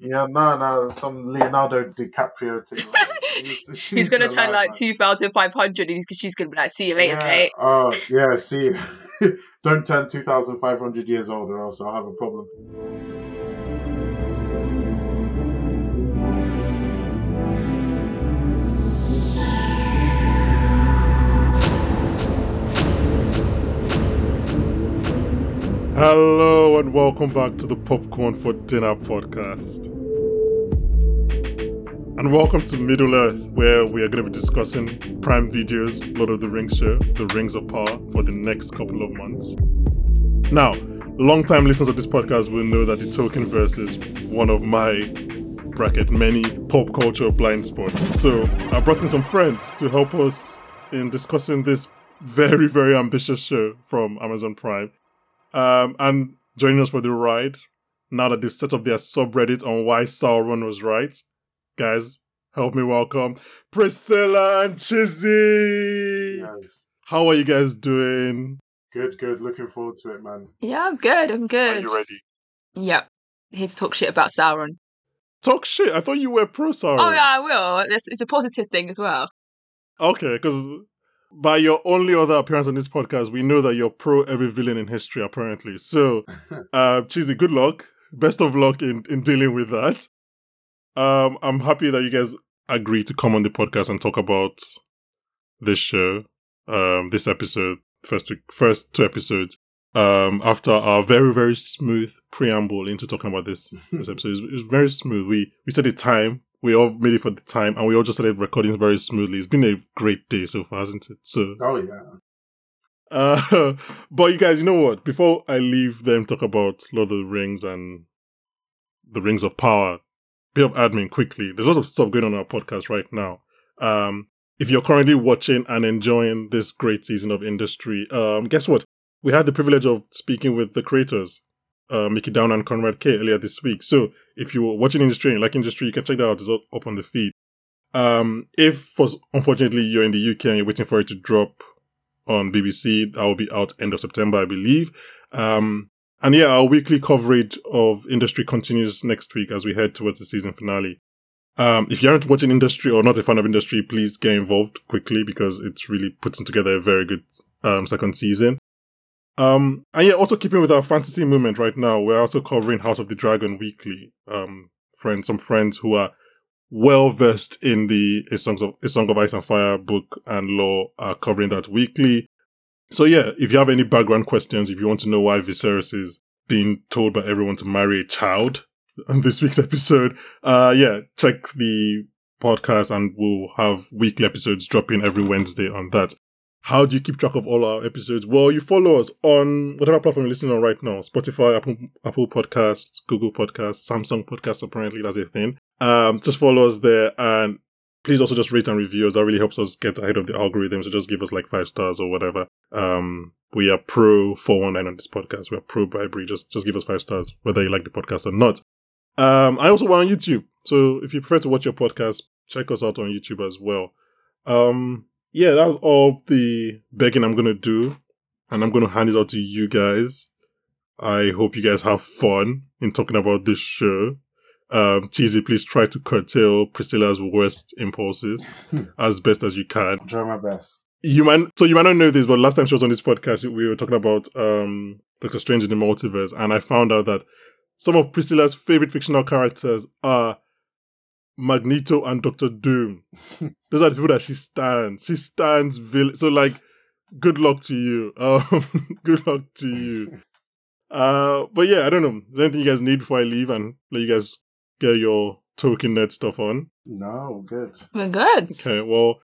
Yeah, no, no, uh, some Leonardo DiCaprio thing. He's, he's gonna turn like two thousand five hundred, and she's gonna be like, "See you later, yeah. mate." Oh, yeah. See, don't turn two thousand five hundred years old, or else I'll have a problem. Hello and welcome back to the Popcorn for Dinner podcast. And welcome to Middle Earth, where we are going to be discussing Prime Video's Lord of the Rings show, The Rings of Power, for the next couple of months. Now, long-time listeners of this podcast will know that the Tolkien verse is one of my bracket many pop culture blind spots. So I brought in some friends to help us in discussing this very, very ambitious show from Amazon Prime. Um, and joining us for the ride, now that they've set up their subreddit on why Sauron was right, guys, help me welcome Priscilla and Chizzy. Yes. How are you guys doing? Good, good. Looking forward to it, man. Yeah, I'm good. I'm good. Are you ready? Yep. Here to talk shit about Sauron. Talk shit. I thought you were pro Sauron. Oh yeah, I will. It's, it's a positive thing as well. Okay, because by your only other appearance on this podcast, we know that you're pro every villain in history, apparently. So, uh, Cheesy, good luck. Best of luck in, in dealing with that. Um, I'm happy that you guys agreed to come on the podcast and talk about this show, um, this episode, first week, first two episodes. Um, after our very very smooth preamble into talking about this this episode, it was, it was very smooth. We we set the time, we all made it for the time, and we all just started recording very smoothly. It's been a great day so far, hasn't it? So Oh yeah. uh, but you guys, you know what? Before I leave them talk about Lord of the Rings and the Rings of Power, bit of admin quickly. There's lots of stuff going on our podcast right now. Um, if you're currently watching and enjoying this great season of industry, um, guess what? We had the privilege of speaking with the creators, uh, Mickey Down and Konrad Kay earlier this week. So if you were watching industry and like industry, you can check that out. It's up, up on the feed. Um, if for, unfortunately you're in the UK and you're waiting for it to drop on BBC. That will be out end of September, I believe. Um, and yeah, our weekly coverage of industry continues next week as we head towards the season finale. Um, if you aren't watching industry or not a fan of industry, please get involved quickly because it's really putting together a very good um, second season. Um, and yeah, also keeping with our fantasy movement right now, we're also covering House of the Dragon weekly. Um, friends, some friends who are well versed in the A Songs of A Song of Ice and Fire book and lore are covering that weekly. So yeah, if you have any background questions, if you want to know why Viserys is being told by everyone to marry a child on this week's episode, uh yeah, check the podcast and we'll have weekly episodes dropping every Wednesday on that. How do you keep track of all our episodes? Well, you follow us on whatever platform you're listening on right now. Spotify, Apple Apple Podcasts, Google Podcasts, Samsung Podcasts, apparently that's a thing. Um, just follow us there and please also just rate and review us. That really helps us get ahead of the algorithm. So just give us like five stars or whatever. Um, we are pro 419 on this podcast. We are pro bribery. Just, just give us five stars, whether you like the podcast or not. Um, I also want on YouTube. So if you prefer to watch your podcast, check us out on YouTube as well. Um, yeah, that's all the begging I'm going to do. And I'm going to hand it out to you guys. I hope you guys have fun in talking about this show um, Cheesy, please try to curtail Priscilla's worst impulses as best as you can. I'll try my best. You might, so you might not know this, but last time she was on this podcast, we were talking about um, Doctor Strange in the Multiverse, and I found out that some of Priscilla's favorite fictional characters are Magneto and Doctor Doom. Those are the people that she stands. She stands villain. So, like, good luck to you. Um, good luck to you. Uh, but yeah, I don't know. Is there anything you guys need before I leave and let you guys get your Tolkien nerd stuff on? No, good. We're good. Okay, well,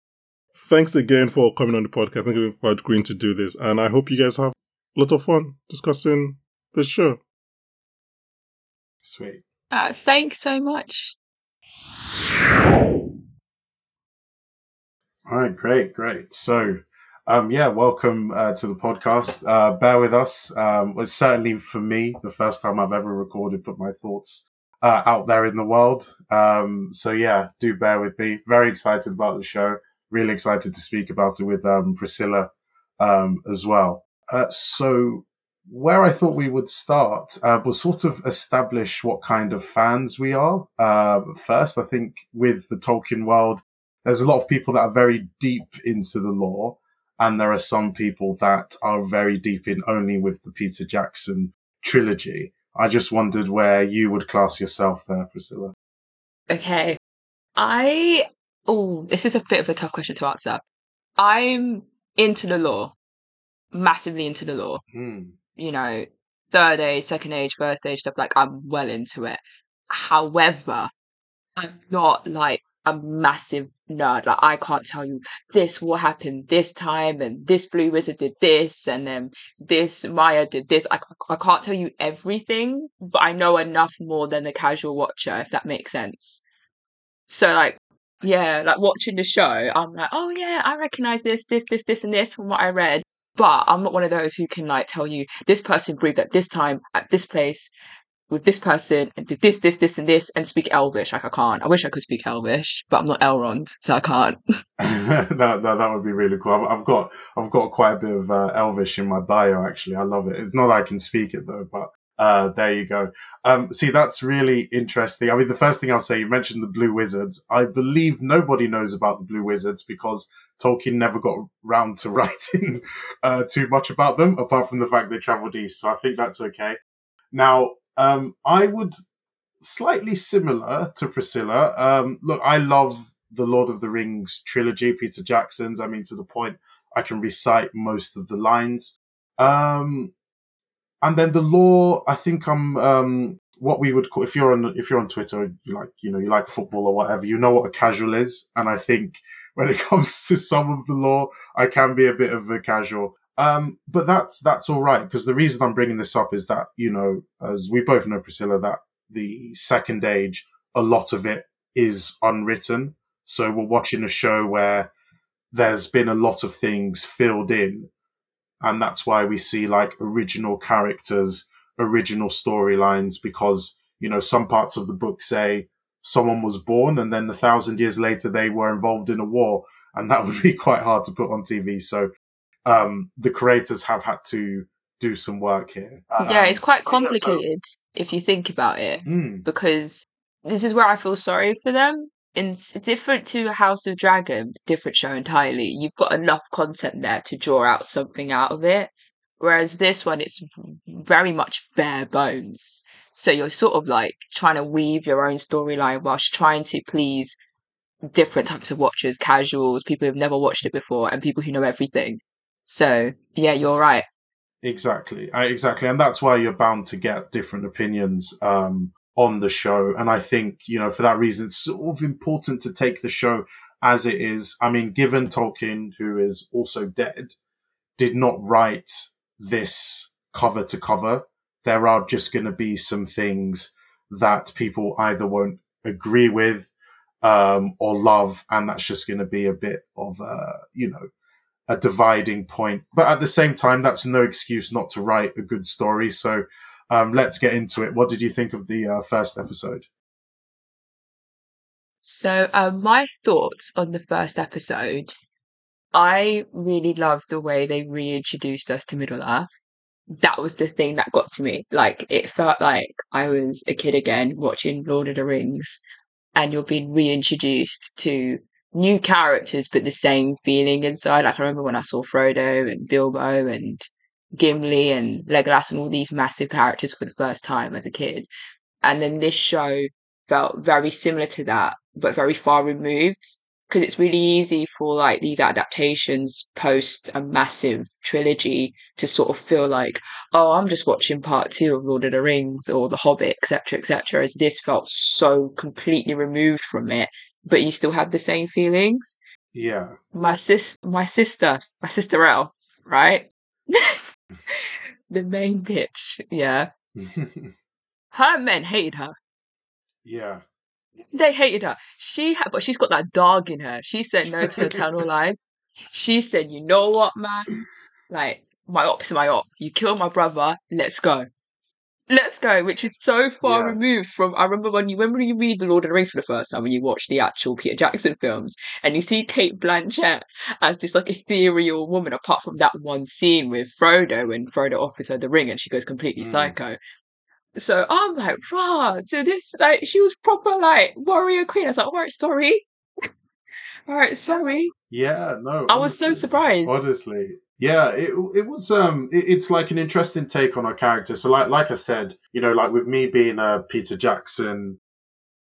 thanks again for coming on the podcast. Thank you for agreeing to do this. And I hope you guys have a lot of fun discussing the show. Sweet. Uh, thanks so much. All right, great, great. So, um, yeah, welcome uh, to the podcast. Uh, bear with us. Um, it's certainly for me the first time I've ever recorded, put my thoughts uh, out there in the world. Um, so yeah, do bear with me. Very excited about the show. Really excited to speak about it with um, Priscilla um, as well. Uh, so where I thought we would start uh, was sort of establish what kind of fans we are. Uh, first, I think with the Tolkien world, there's a lot of people that are very deep into the lore, and there are some people that are very deep in only with the Peter Jackson trilogy. I just wondered where you would class yourself there, Priscilla. Okay. I, oh, this is a bit of a tough question to answer. I'm into the lore, massively into the lore. Mm. You know, third age, second age, first age stuff, like I'm well into it. However, I'm not like a massive nerd. Like I can't tell you this will happen this time, and this blue wizard did this, and then this Maia did this. I, I can't tell you everything, but I know enough more than the casual watcher, if that makes sense. So like, yeah, like watching the show, I'm like, oh yeah, I recognize this, this, this, this, and this from what I read. But I'm not one of those who can like tell you this person breathed at this time at this place with this person and did this, this, this, and this, and speak Elvish. Like I can't. I wish I could speak Elvish, but I'm not Elrond, so I can't. that, that would be really cool. I've, I've, got I've got quite a bit of uh, Elvish in my bio. Actually, I love it. It's not that I can speak it though, but uh, there you go. Um, see, that's really interesting. I mean, the first thing I'll say, you mentioned the Blue Wizards. I believe nobody knows about the Blue Wizards because Tolkien never got round to writing uh, too much about them, apart from the fact they traveled east. So I think that's okay. Now, um, I would slightly similar to Priscilla. Um, look, I love the Lord of the Rings trilogy, Peter Jackson's. I mean, to the point I can recite most of the lines. Um, and then the lore, I think I'm, um, what we would call, if you're on, if you're on Twitter, you like, you know, you like football or whatever, you know what a casual is. And I think when it comes to some of the lore, I can be a bit of a casual. Um, but that's, that's all right. Cause the reason I'm bringing this up is that, you know, as we both know, Priscilla, that the second age, a lot of it is unwritten. So we're watching a show where there's been a lot of things filled in. And that's why we see like original characters, original storylines, because, you know, some parts of the book say someone was born and then a thousand years later they were involved in a war. And that would be quite hard to put on TV. So um, the creators have had to do some work here. Yeah, um, it's quite complicated so. if you think about it, mm. because this is where I feel sorry for them. It's different to House of Dragon, different show entirely. You've got enough content there to draw out something out of it. Whereas this one, it's very much bare bones. So you're sort of like trying to weave your own storyline whilst trying to please different types of watchers, casuals, people who've never watched it before, and people who know everything. So yeah, you're right. Exactly, exactly, and that's why you're bound to get different opinions um, on the show. And I think you know for that reason, it's sort of important to take the show as it is. I mean, given Tolkien, who is also dead, did not write this cover to cover, there are just going to be some things that people either won't agree with um, or love, and that's just going to be a bit of a you know a dividing point. But at the same time, that's no excuse not to write a good story. So um, let's get into it. What did you think of the uh, first episode? So, uh, my thoughts on the first episode I really loved the way they reintroduced us to Middle Earth. That was the thing that got to me. Like, it felt like I was a kid again watching Lord of the Rings, and you're being reintroduced to new characters, but the same feeling inside. Like I remember when I saw Frodo and Bilbo and Gimli and Legolas and all these massive characters for the first time as a kid. And then this show felt very similar to that, but very far removed. Because it's really easy for like these adaptations post a massive trilogy to sort of feel like, oh, I'm just watching part two of Lord of the Rings or The Hobbit, etc., etc. As this felt so completely removed from it but you still have the same feelings. Yeah. My sis, my sister, my sister L, right? the main bitch, yeah. her men hated her. Yeah. They hated her. She had, but she's got that dog in her. She said no to eternal life. She said, "You know what, man? Like my op's my op. You killed my brother. Let's go." Let's Go, which is so far Yeah. removed from. I remember when you remember when you read The Lord of the Rings for the first time when you watch the actual Peter Jackson films and you see Cate Blanchett as this like ethereal woman. Apart from that one scene with Frodo when Frodo offers her the ring and she goes completely Mm. psycho. So I'm like, rah. So this like she was proper like warrior queen. I was like, all right, sorry, all right, sorry. Yeah, no. I was so surprised. honestly yeah it, it was um it, it's like an interesting take on our character. So like like i said you know like with me being a peter jackson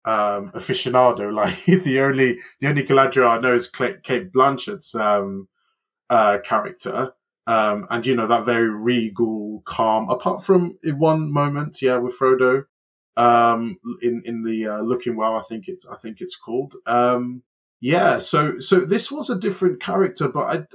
um aficionado like the only the only galadriel i know is cate blanchett's um uh character. Um and you know that very regal calm apart from in one moment yeah with frodo um in in the uh, looking well i think it's i think it's called. Um yeah so so this was a different character but i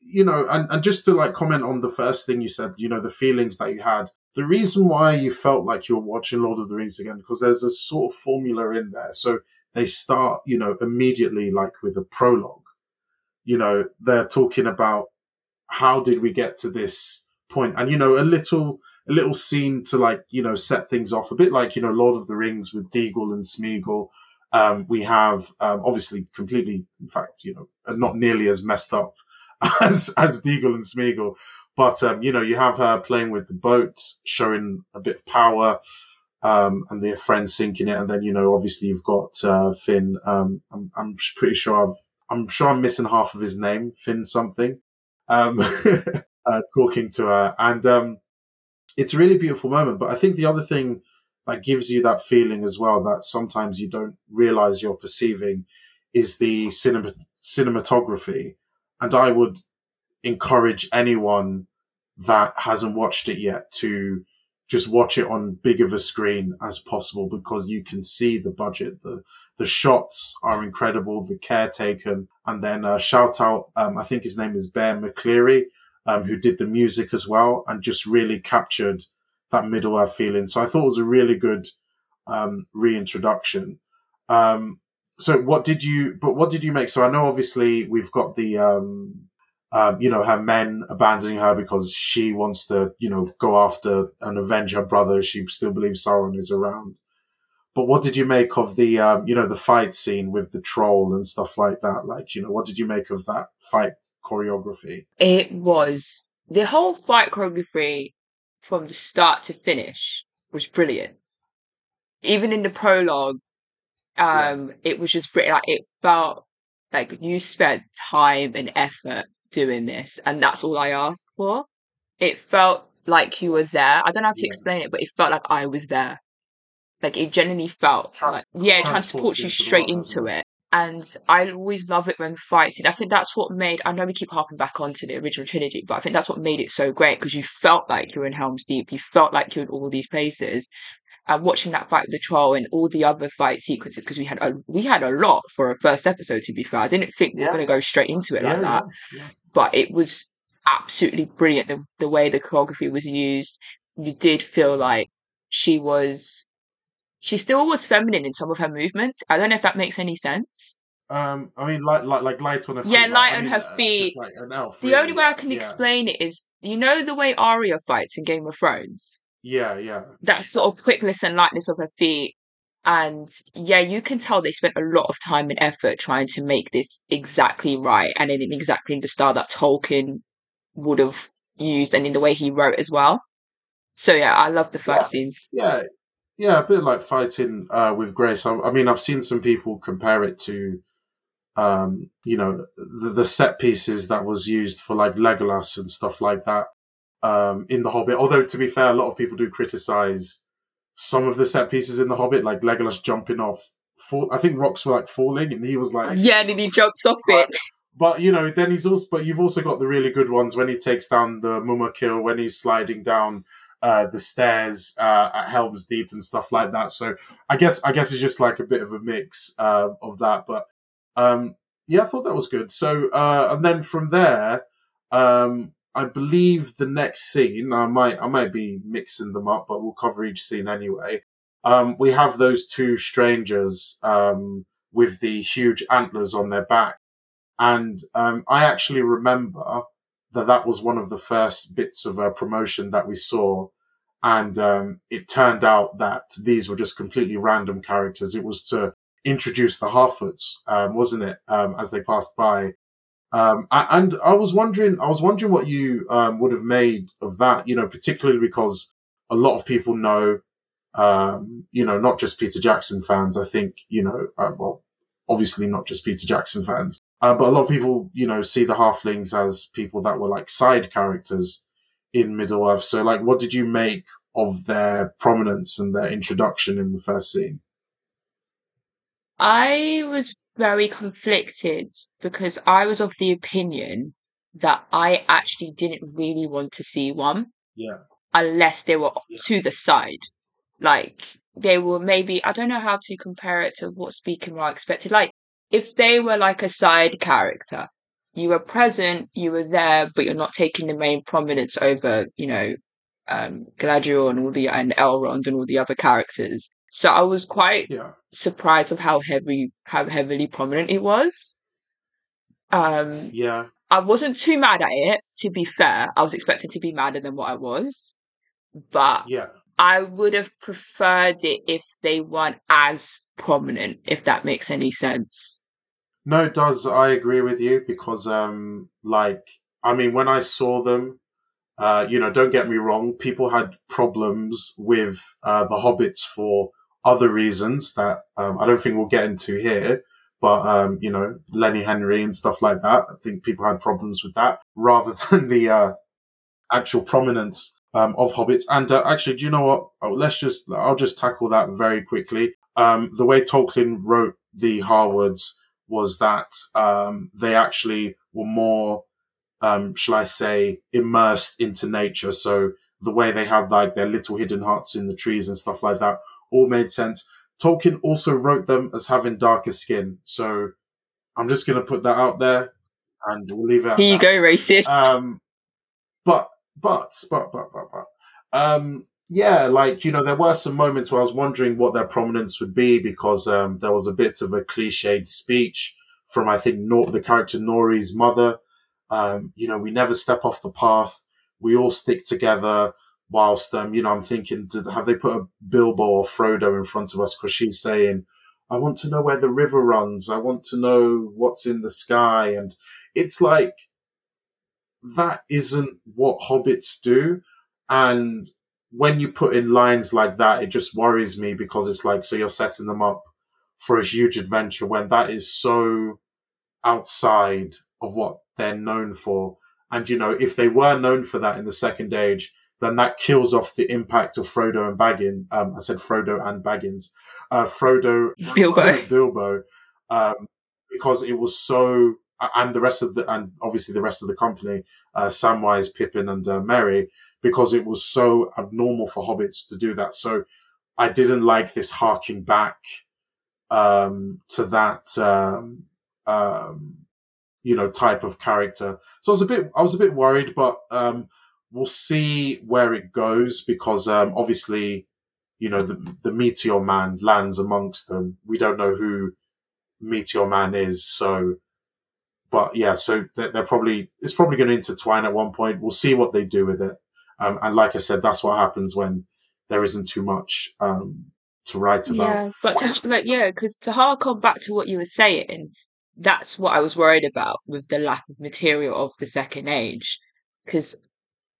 you know and, and just to like comment on the first thing you said you know the feelings that you had the reason why you felt like you were watching lord of the rings again because there's a sort of formula in there. So they start you know immediately like with a prologue. You know they're talking about how did we get to this point and you know a little a little scene to like you know set things off a bit like you know lord of the rings with deagol and smeagol um, we have um, obviously completely, in fact, you know, not nearly as messed up as as Deagol and Smeagol, but um, you know, you have her playing with the boat, showing a bit of power, um, and their friends sinking it, and then you know, obviously, you've got uh, Finn. Um, I'm, I'm pretty sure I've, I'm sure I'm missing half of his name, Finn something, um, uh, talking to her, and it's a really beautiful moment. But I think the other thing that gives you that feeling as well that sometimes you don't realize you're perceiving is the cinema, cinematography. And I would encourage anyone that hasn't watched it yet to just watch it on big of a screen as possible because you can see the budget. The, the shots are incredible, the care taken. And then uh, shout out, um, I think his name is Bear McCreary, um, who did the music as well and just really captured that Middle Earth feeling. So I thought it was a really good um, reintroduction. Um, so what did you? But what did you make? So I know obviously we've got the um, um, you know her men abandoning her because she wants to you know go after and avenge her brother. She still believes Sauron is around. But what did you make of the um, you know the fight scene with the troll and stuff like that? Like you know what did you make of that fight choreography? It was the whole fight choreography from the start to finish was brilliant. Even in the prologue, um, it was just pretty like it felt like you spent time and effort doing this, and that's all I asked for. It felt like you were there. I don't know how to Yeah. explain it, but it felt like I was there. Like it genuinely felt Tran- like yeah, it transports transports you straight into it. And I always love it when fights. I think that's what made. I know we keep harping back onto the original trilogy, but I think that's what made it so great because you felt like you were in Helm's Deep. You felt like you were in all these places. And watching that fight with the troll and all the other fight sequences because we had a we had a lot for a first episode. To be fair, I didn't think we Yeah. were going to go straight into it like that yeah, yeah. but it was absolutely brilliant the, the way the choreography was used you did feel like she was she still was feminine in some of her movements i don't know if that makes any sense Um, I mean, like, like, like light on her feet. Yeah, like, light I on mean, her uh, feet. like elf. the really. only way i can Yeah. explain it is you know the way Arya fights in game of thrones Yeah, yeah, that sort of quickness and lightness of her feet and yeah you can tell they spent a lot of time and effort trying to make this exactly right and in exactly in the style that tolkien would have used and in the way he wrote as well so yeah i love the fight Yeah. scenes yeah, yeah. A bit like fighting uh, with Grace. I, I mean, I've seen some people compare it to, um, you know, the, the set pieces that was used for like Legolas and stuff like that um, in The Hobbit. Although, to be fair, a lot of people do criticize some of the set pieces in The Hobbit, like Legolas jumping off. Fall, I think rocks were like falling, and he was like, yeah and he jumps off it But you know, then he's also, but you've also got the really good ones when he takes down the Mumakil, when he's sliding down uh, the stairs uh, at Helm's Deep and stuff like that. So I guess, I guess it's just like a bit of a mix uh, of that. But um, yeah, I thought that was good. So uh, and then from there, um, I believe the next scene, I might, I might be mixing them up, but we'll cover each scene anyway. Um, we have those two strangers um, with the huge antlers on their back. And um, I actually remember that that was one of the first bits of uh, promotion that we saw. and um, it turned out that these were just completely random characters. It was to introduce the Harfoots, um, wasn't it? Um, as they passed by, um, and I was wondering, I was wondering what you um, would have made of that. You know, particularly because a lot of people know, um, you know, not just Peter Jackson fans. I think you know, uh, well, obviously not just Peter Jackson fans, uh, but a lot of people, you know, see the Halflings as people that were like side characters in Middle Earth. So, like, what did you make of their prominence and their introduction in the first scene? I was very conflicted because I was of the opinion that I actually didn't really want to see one. Yeah. Unless they were Yeah. to the side. Like they were maybe I don't know how to compare it to what Speaking Raw expected. Like if they were like a side character, you were present, you were there, but you're not taking the main prominence over, you know, um Galadriel and all the and Elrond and all the other characters. So I was quite Yeah. surprised of how heavy how heavily prominent it was. Um Yeah. I wasn't too mad at it, to be fair. I was expecting to be madder than what I was. But Yeah. I would have preferred it if they weren't as prominent, if that makes any sense. No, it does. I agree with you because, um, like, I mean, when I saw them, uh, you know, don't get me wrong, people had problems with, uh, the Hobbits for other reasons that, um, I don't think we'll get into here. But, um, you know, Lenny Henry and stuff like that. I think people had problems with that rather than the, uh, actual prominence, um, of Hobbits. And, uh, actually, do you know what? Oh, let's just, I'll just tackle that very quickly. Um, the way Tolkien wrote the Harfoots, was that um, they actually were more, um, shall I say, immersed into nature. So the way they had like their little hidden huts in the trees and stuff like that all made sense. Tolkien also wrote them as having darker skin. So I'm just going to put that out there and we'll leave it at Here you that. go, racist. Um, but, but, but, but, but, but, um, yeah, like, you know, there were some moments where I was wondering what their prominence would be because, um, there was a bit of a cliched speech from, I think, Nor- the character Nori's mother. Um, you know, we never step off the path. We all stick together whilst, um, you know, I'm thinking, did, have they put a Bilbo or Frodo in front of us? Cause she's saying, I want to know where the river runs. I want to know what's in the sky. And it's like, that isn't what hobbits do. And when you put in lines like that, it just worries me because it's like, so you're setting them up for a huge adventure when that is so outside of what they're known for. And, you know, if they were known for that in the second age, then that kills off the impact of Frodo and Baggins. Um, I said Frodo and Baggins. Uh, Frodo, Bilbo. Bilbo, um, because it was so, and the rest of the, and obviously the rest of the company, uh, Samwise, Pippin, and uh, Merry, because it was so abnormal for hobbits to do that. So I didn't like this harking back, um, to that, um, um, you know, type of character. So I was a bit, I was a bit worried, but, um, we'll see where it goes because, um, obviously, you know, the, the Meteor Man lands amongst them. We don't know who Meteor Man is. So, but yeah, so they're, they're probably, it's probably going to intertwine at one point. We'll see what they do with it. Um, and like I said, that's what happens when there isn't too much, um, to write about. Yeah, but to, like yeah, because to harken back to what you were saying, that's what I was worried about with the lack of material of the second age. Because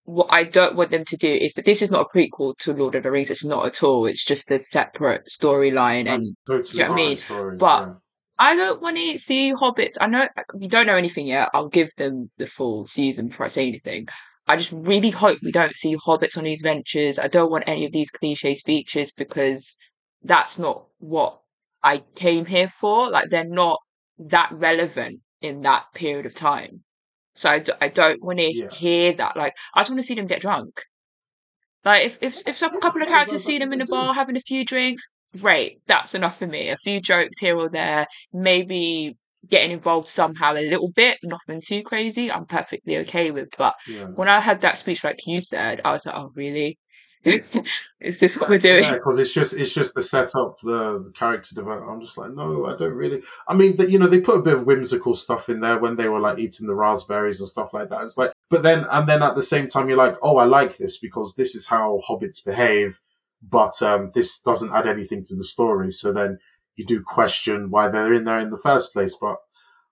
what I don't want them to do is that this is not a prequel to Lord of the Rings. It's not at all. It's just a separate storyline, and totally do you know what I mean? story. But- yeah. I don't want to see hobbits. I know we don't know anything yet. I'll give them the full season before I say anything. I just really hope we don't see hobbits on these ventures. I don't want any of these cliche speeches because that's not what I came here for. Like they're not that relevant in that period of time. So I, d- I don't want to Yeah. hear that. Like I just want to see them get drunk. Like if if if some couple of characters see them in a do. bar having a few drinks, great. That's enough for me. A few jokes here or there, maybe getting involved somehow a little bit, nothing too crazy. I'm perfectly okay with. But Yeah. when I had that speech, like you said, I was like, oh really? is this what we're doing? Yeah, because it's just it's just the setup, the, the character development. I'm just like, no, I don't really. I mean, the, you know, they put a bit of whimsical stuff in there when they were like eating the raspberries and stuff like that. It's like, but then and then at the same time, you're like, oh, I like this because this is how hobbits behave, but um, this doesn't add anything to the story. So then you do question why they're in there in the first place, but.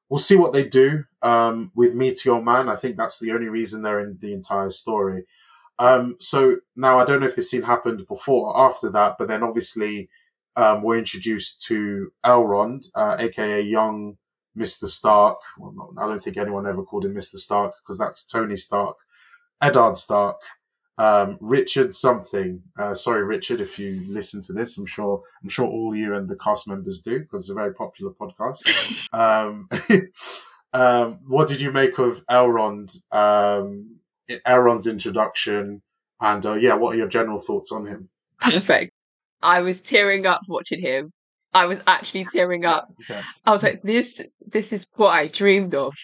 We'll see what they do um, with Meteor Man. I think that's the only reason they're in the entire story. Um, so now I don't know if this scene happened before or after that, but then obviously um, we're introduced to Elrond, uh, aka young Mr. Stark. Well, not, I don't think anyone ever called him Mr. Stark because that's Tony Stark, Eddard Stark, um, Richard something. Uh, sorry, Richard, if you listen to this, I'm sure I'm sure all you and the cast members do because it's a very popular podcast. um, um, what did you make of Elrond? Um, Elrond's introduction, and uh, yeah, what are your general thoughts on him? Perfect. I was tearing up watching him. I was actually tearing up. Okay. I was like, this, this is what I dreamed of.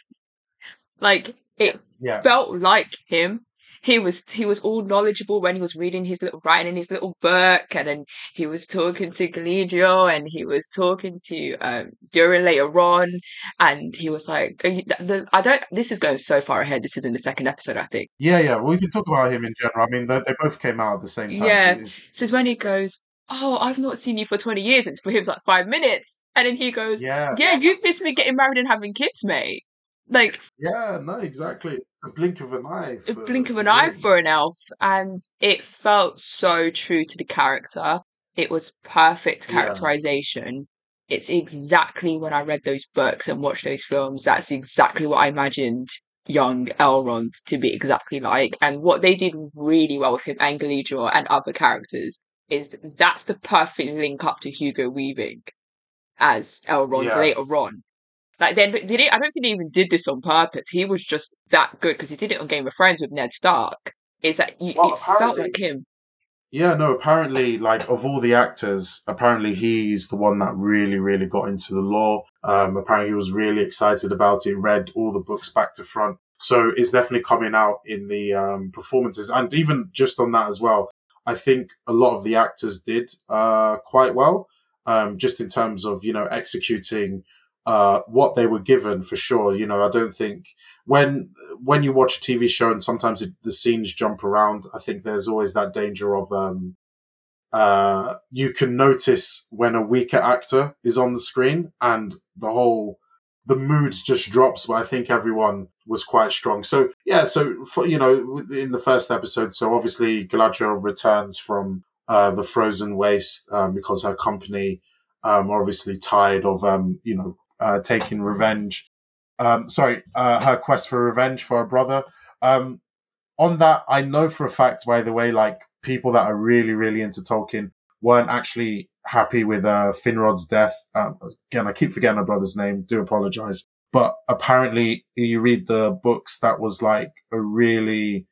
Like it Yeah, felt like him. He was he was all knowledgeable when he was reading his little writing in his little book, and then he was talking to Galadriel, and he was talking to um, Durin later on, and he was like, uh, the, the, "I don't." This is going so far ahead. This is in the second episode, I think. yeah, yeah. Well, we can talk about him in general. I mean, they, they both came out at the same time. Yeah. So it's, is when he goes, "Oh, I've not seen you for twenty years." And for him, it's like five minutes, and then he goes, yeah, "Yeah, you've missed me getting married and having kids, mate." Like yeah. No, exactly. It's a blink of an eye. a blink of an eye for an elf, and it felt so true to the character. It was perfect Yeah. characterization. It's exactly when I read those books and watched those films. That's exactly what I imagined young Elrond to be exactly like. And what they did really well with him and Galadriel and other characters is that's the perfect link up to Hugo Weaving as Elrond Yeah. later on. Like then, they didn't, I don't think they even did this on purpose. He was just that good because he did it on Game of Thrones with Ned Stark. Is that you, Well, it felt like him? Yeah, no, apparently, like, of all the actors, apparently he's the one that really, really got into the lore. Um, apparently he was really excited about it, read all the books back to front. So it's definitely coming out in the, um, performances. And even just on that as well, I think a lot of the actors did, uh, quite well. Um, just in terms of, you know, executing, uh, what they were given for sure. You know, I don't think when when you watch a TV show and sometimes it, the scenes jump around, I think there's always that danger of um, uh, you can notice when a weaker actor is on the screen and the whole the mood just drops. But I think everyone was quite strong. So yeah, so for, you know, in the first episode, so obviously Galadriel returns from uh, the frozen waste um, because her company um, obviously tired of um, you know uh, taking revenge um, sorry, uh, her quest for revenge for her brother. Um, on that, I know for a fact, by the way, like people that are really, really into Tolkien weren't actually happy with uh, Finrod's death. Um, again, I keep forgetting her brother's name. Do apologize. But apparently, you read the books, that was like a really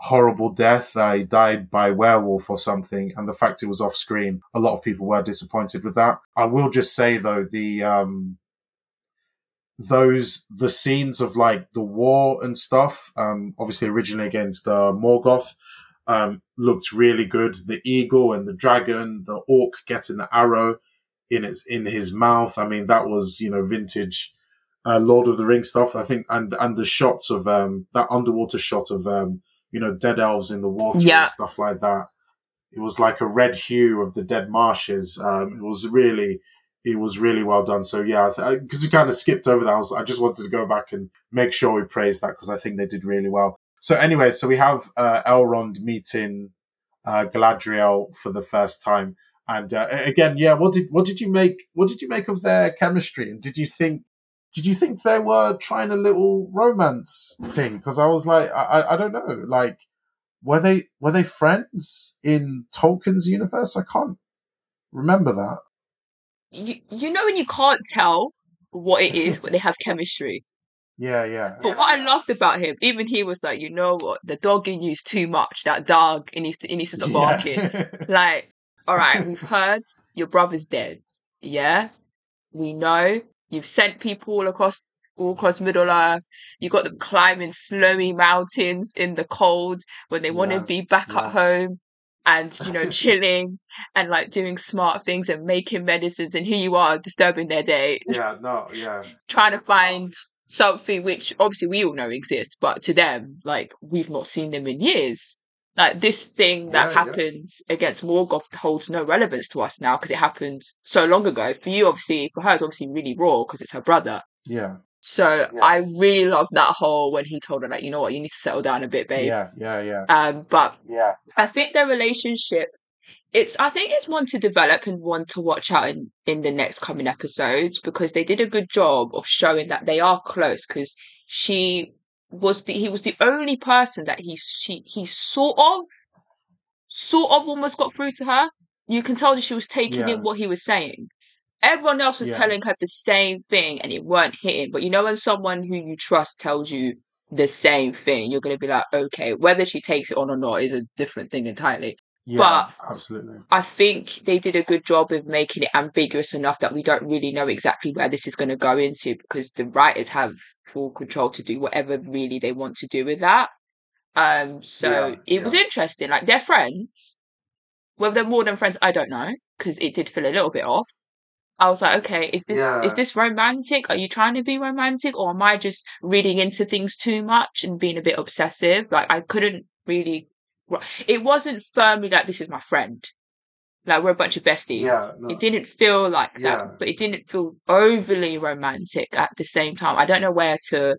horrible death. Uh, he died by werewolf or something, and the fact it was off screen, a lot of people were disappointed with that. I will just say though, the um, those the scenes of like the war and stuff um obviously originally against uh morgoth um looked really good. The eagle and the dragon the orc getting the arrow in its in his mouth. I mean that was you know vintage uh lord of the rings stuff. I think and and the shots of um that underwater shot of um you know dead elves in the water Yeah. and stuff like that. It was like a red hue of the dead marshes. Um it was really it was really well done. So yeah, because we kind of skipped over that, I, was, I just wanted to go back and make sure we praised that because I think they did really well. So anyway, so we have uh, Elrond meeting uh, Galadriel for the first time, and uh, again, yeah, what did what did you make? What did you make of their chemistry? And did you think did you think they were trying a little romance thing? Because I was like, I I don't know, like were they were they friends in Tolkien's universe? I can't remember that. You, you know when you can't tell what it is, but they have chemistry. Yeah, yeah. But what I loved about him, even he was like, you know what, the dog in you's too much. That dog, it needs to, it needs to stop barking. Like, all right, we've heard your brother's dead. Yeah, we know you've sent people all across all across Middle Earth. You got them climbing snowy mountains in the cold when they want to be back yeah. at home. And you know chilling and like doing smart things and making medicines and here you are disturbing their day. Yeah, no, yeah, trying to find something which obviously we all know exists but to them like we've not seen them in years. Like this thing that Yeah, yeah. against Morgoth holds no relevance to us now because it happened so long ago. For you obviously for her it's obviously really raw because it's her brother. Yeah, so Yeah. I really love that whole when he told her like you know what you need to settle down a bit babe yeah, yeah, yeah, um but yeah, I think their relationship it's I think it's one to develop and one to watch out in, in the next coming episodes because they did a good job of showing that they are close because she was the he was the only person that he she he sort of sort of almost got through to her. You can tell that she was taking Yeah. in what he was saying. Everyone else was Yeah. telling her the same thing and it weren't hitting. But you know when someone who you trust tells you the same thing, you're gonna be like, okay, whether she takes it on or not is a different thing entirely. yeah, absolutely. I think they did a good job of making it ambiguous enough that we don't really know exactly where this is going to go into because the writers have full control to do whatever really they want to do with that. Um, so Yeah, it was interesting. Like they're friends. Whether they're more than friends, I don't know because it did feel a little bit off. I was like, okay, is this Yeah. is this romantic? Are you trying to be romantic, or am I just reading into things too much and being a bit obsessive? Like I couldn't really. It wasn't firmly like this is my friend. Like we're a bunch of besties. Yeah, no. It didn't feel like Yeah. that, but it didn't feel overly romantic at the same time. I don't know where to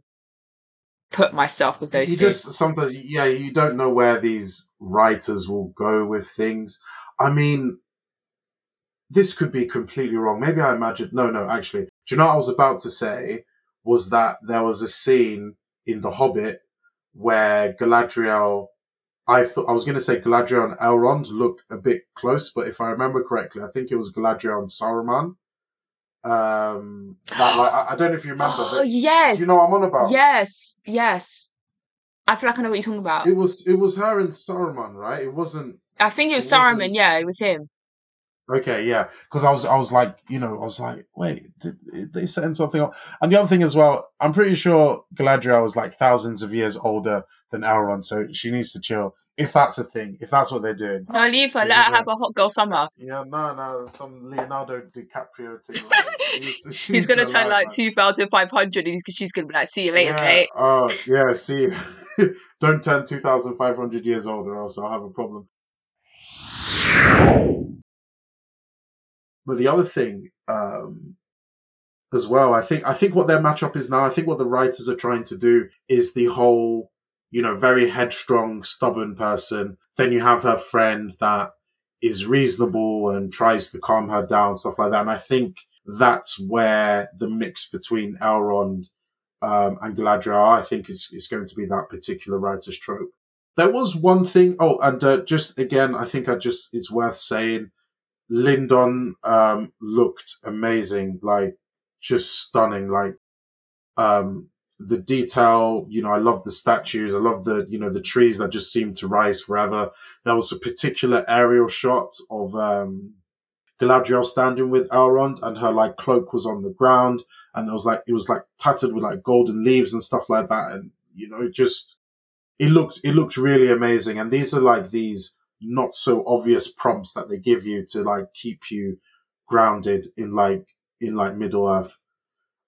put myself with those you two. just sometimes yeah you don't know where these writers will go with things i mean this could be completely wrong maybe i imagined no no actually do you know what i was about to say was that there was a scene in the hobbit where galadriel i thought i was going to say galadriel and elrond look a bit close but if i remember correctly i think it was galadriel and saruman um that like i, I don't know if you remember Oh but yes, do you know what i'm on about yes, yes. I feel like I know what you're talking about. It was it was her and Saruman, right? It wasn't I think it was it Saruman. Yeah, it was him. Okay, yeah. Because I was I was like, you know, I was like, wait, did, did they setting something up? And the other thing as well, I'm pretty sure Galadriel was like thousands of years older than Elrond, so she needs to chill. If that's a thing, if that's what they're doing. No, leave her. Let her have a hot girl summer. Yeah, no, no, some Leonardo DiCaprio thing. He's, He's gonna turn like man. two thousand five hundred, and she's gonna be like, "See you later, yeah. mate." Oh, yeah. See, don't turn two thousand five hundred years old, or else I'll have a problem. But the other thing, um, as well, I think I think what their matchup is now. I think what the writers are trying to do is the whole, you know, very headstrong, stubborn person. Then you have her friend that is reasonable and tries to calm her down, stuff like that. And I think that's where the mix between Elrond um, and Galadriel, I think, is, is going to be that particular writer's trope. There was one thing. Oh, and uh, just again, I think I just it's worth saying. Lindon um, looked amazing, like just stunning. Like um, the detail, you know, I love the statues. I love the you know the trees that just seem to rise forever. There was a particular aerial shot of um, Galadriel standing with Elrond, and her like cloak was on the ground, and there was like it was like tattered with like golden leaves and stuff like that, and you know, just it looked it looked really amazing. And these are like these not so obvious prompts that they give you to like keep you grounded in like in like Middle Earth.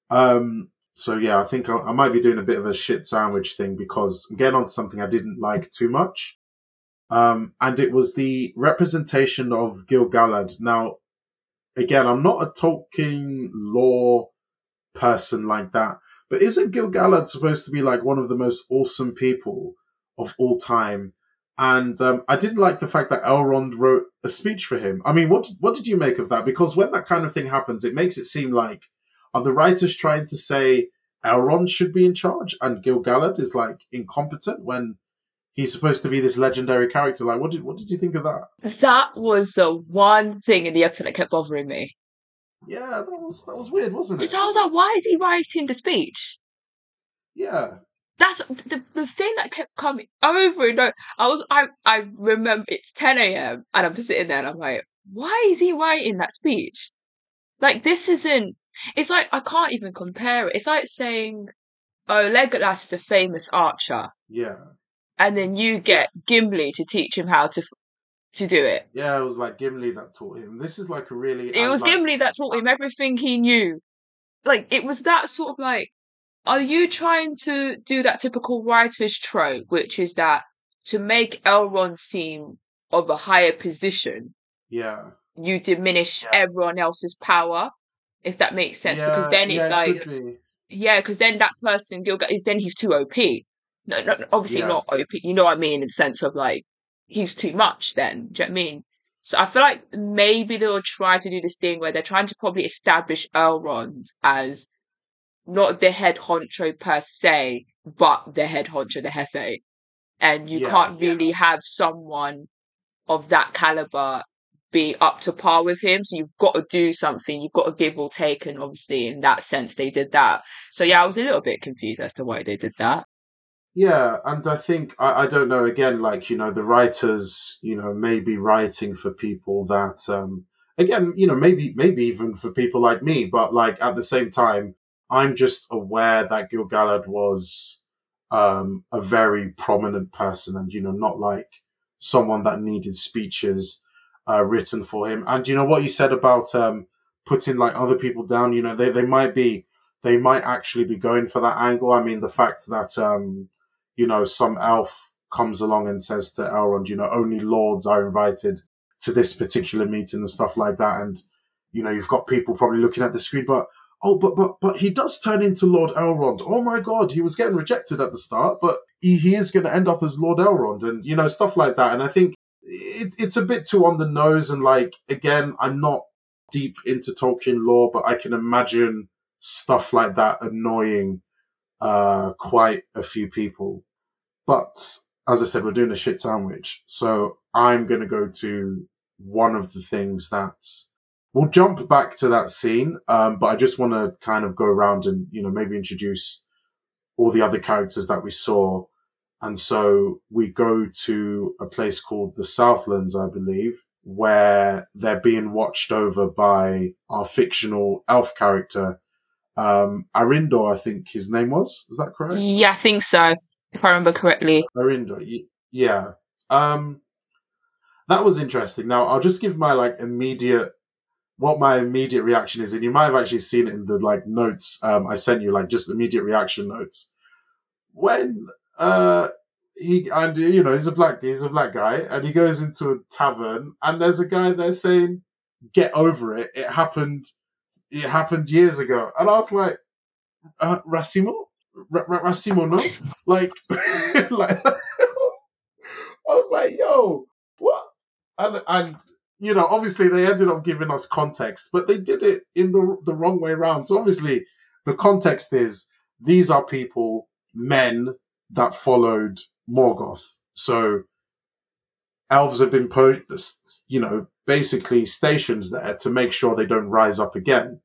Um, so yeah, I think I, I might be doing a bit of a shit sandwich thing because I'm getting on to something I didn't like too much. Um, and it was the representation of Gil Galad. Now, again, I'm not a Tolkien lore person like that, but isn't Gil Galad supposed to be like one of the most awesome people of all time? And um, I didn't like the fact that Elrond wrote a speech for him. I mean, what what did you make of that? Because when that kind of thing happens, it makes it seem like are the writers trying to say Elrond should be in charge and Gil Galad is like incompetent when he's supposed to be this legendary character? Like, what did what did you think of that? That was the one thing in the episode that kept bothering me. Yeah, that was that was weird, wasn't it? So I was like, why is he writing the speech? Yeah, That's the the thing that kept coming over and over. I was I I remember it's 10 a.m. and I'm sitting there and I'm like, why is he writing that speech? Like this isn't. It's like I can't even compare it. It's like saying, "Oh, Legolas is a famous archer," yeah, and then you get Gimli to teach him how to f- to do it. Yeah, it was like Gimli that taught him. This is like a really. It was like, Gimli that taught him everything he knew. Like it was that sort of like, are you trying to do that typical writer's trope, which is that to make Elrond seem of a higher position, Yeah. you diminish Yeah. everyone else's power, if that makes sense. because then it's yeah, like, be. yeah, because then that person is then he's too OP. No, no, obviously Yeah. not OP. You know what I mean in the sense of like he's too much. Then do you know what I mean? So I feel like maybe they'll try to do this thing where they're trying to probably establish Elrond as not the head honcho per se, but the head honcho, the Hefe. And you Yeah, can't yeah. really have someone of that caliber be up to par with him. So you've got to do something. You've got to give or take. And obviously, in that sense, they did that. So yeah, I was a little bit confused as to why they did that. Yeah, and I think I, I don't know. Again, like you know, the writers, you know, may be writing for people that, um, again, you know, maybe maybe even for people like me, but like at the same time, I'm just aware that Gil-galad was um, a very prominent person, and you know, not like someone that needed speeches uh, written for him. And you know what you said about um, putting like other people down. You know, they they might be they might actually be going for that angle. I mean, the fact that um, you know, some elf comes along and says to Elrond, you know, only lords are invited to this particular meeting and stuff like that. And, you know, you've got people probably looking at the screen, but, oh, but, but, but he does turn into Lord Elrond. Oh my God. He was getting rejected at the start, but he, he is going to end up as Lord Elrond and, you know, stuff like that. And I think it, it's a bit too on the nose. And like, again, I'm not deep into Tolkien lore, but I can imagine stuff like that annoying uh, quite a few people. But as I said, we're doing a shit sandwich. So I'm going to go to one of the things that we'll jump back to that scene. Um, but I just want to kind of go around and, you know, maybe introduce all the other characters that we saw. And so we go to a place called the Southlands, I believe, where they're being watched over by our fictional elf character, um, Arondir, I think his name was. Is that correct? Yeah, I think so, if I remember correctly. Arondir, y- yeah. Um, that was interesting. Now, I'll just give my like immediate, what my immediate reaction is, and you might have actually seen it in the like notes um, I sent you, like just immediate reaction notes. When uh, he and you know he's a black he's a black guy, and he goes into a tavern, and there's a guy there saying, "Get over it. It happened. It happened years ago." And I was like, uh, "Racimo, R- R- Racimo, no." like, like I was like, yo, what? And, and, you know, obviously they ended up giving us context, but they did it in the, the wrong way around. So obviously the context is these are people, men that followed Morgoth. So elves have been, po- you know, basically stations there to make sure they don't rise up again.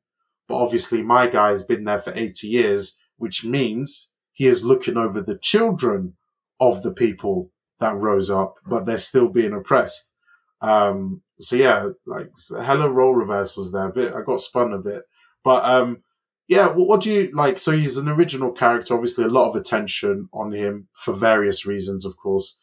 But obviously my guy's been there for 80 years, which means he is looking over the children of the people that rose up, but they're still being oppressed. Um, so yeah, like hella role reverse was there. A bit, I got spun a bit, but um, yeah. What, what do you like? So he's an original character. Obviously, a lot of attention on him for various reasons, of course.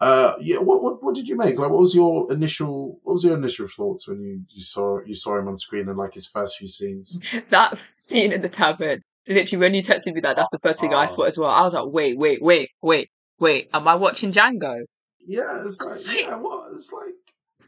Uh, yeah. What, what what did you make? Like, what was your initial what was your initial thoughts when you, you saw you saw him on screen and like his first few scenes? That scene in the tavern, literally, when you texted me that, that's the first thing I Oh. thought as well. I was like, wait, wait, wait, wait, wait. Am I watching Django? Yeah, it's I like, was like, yeah, what? It's like,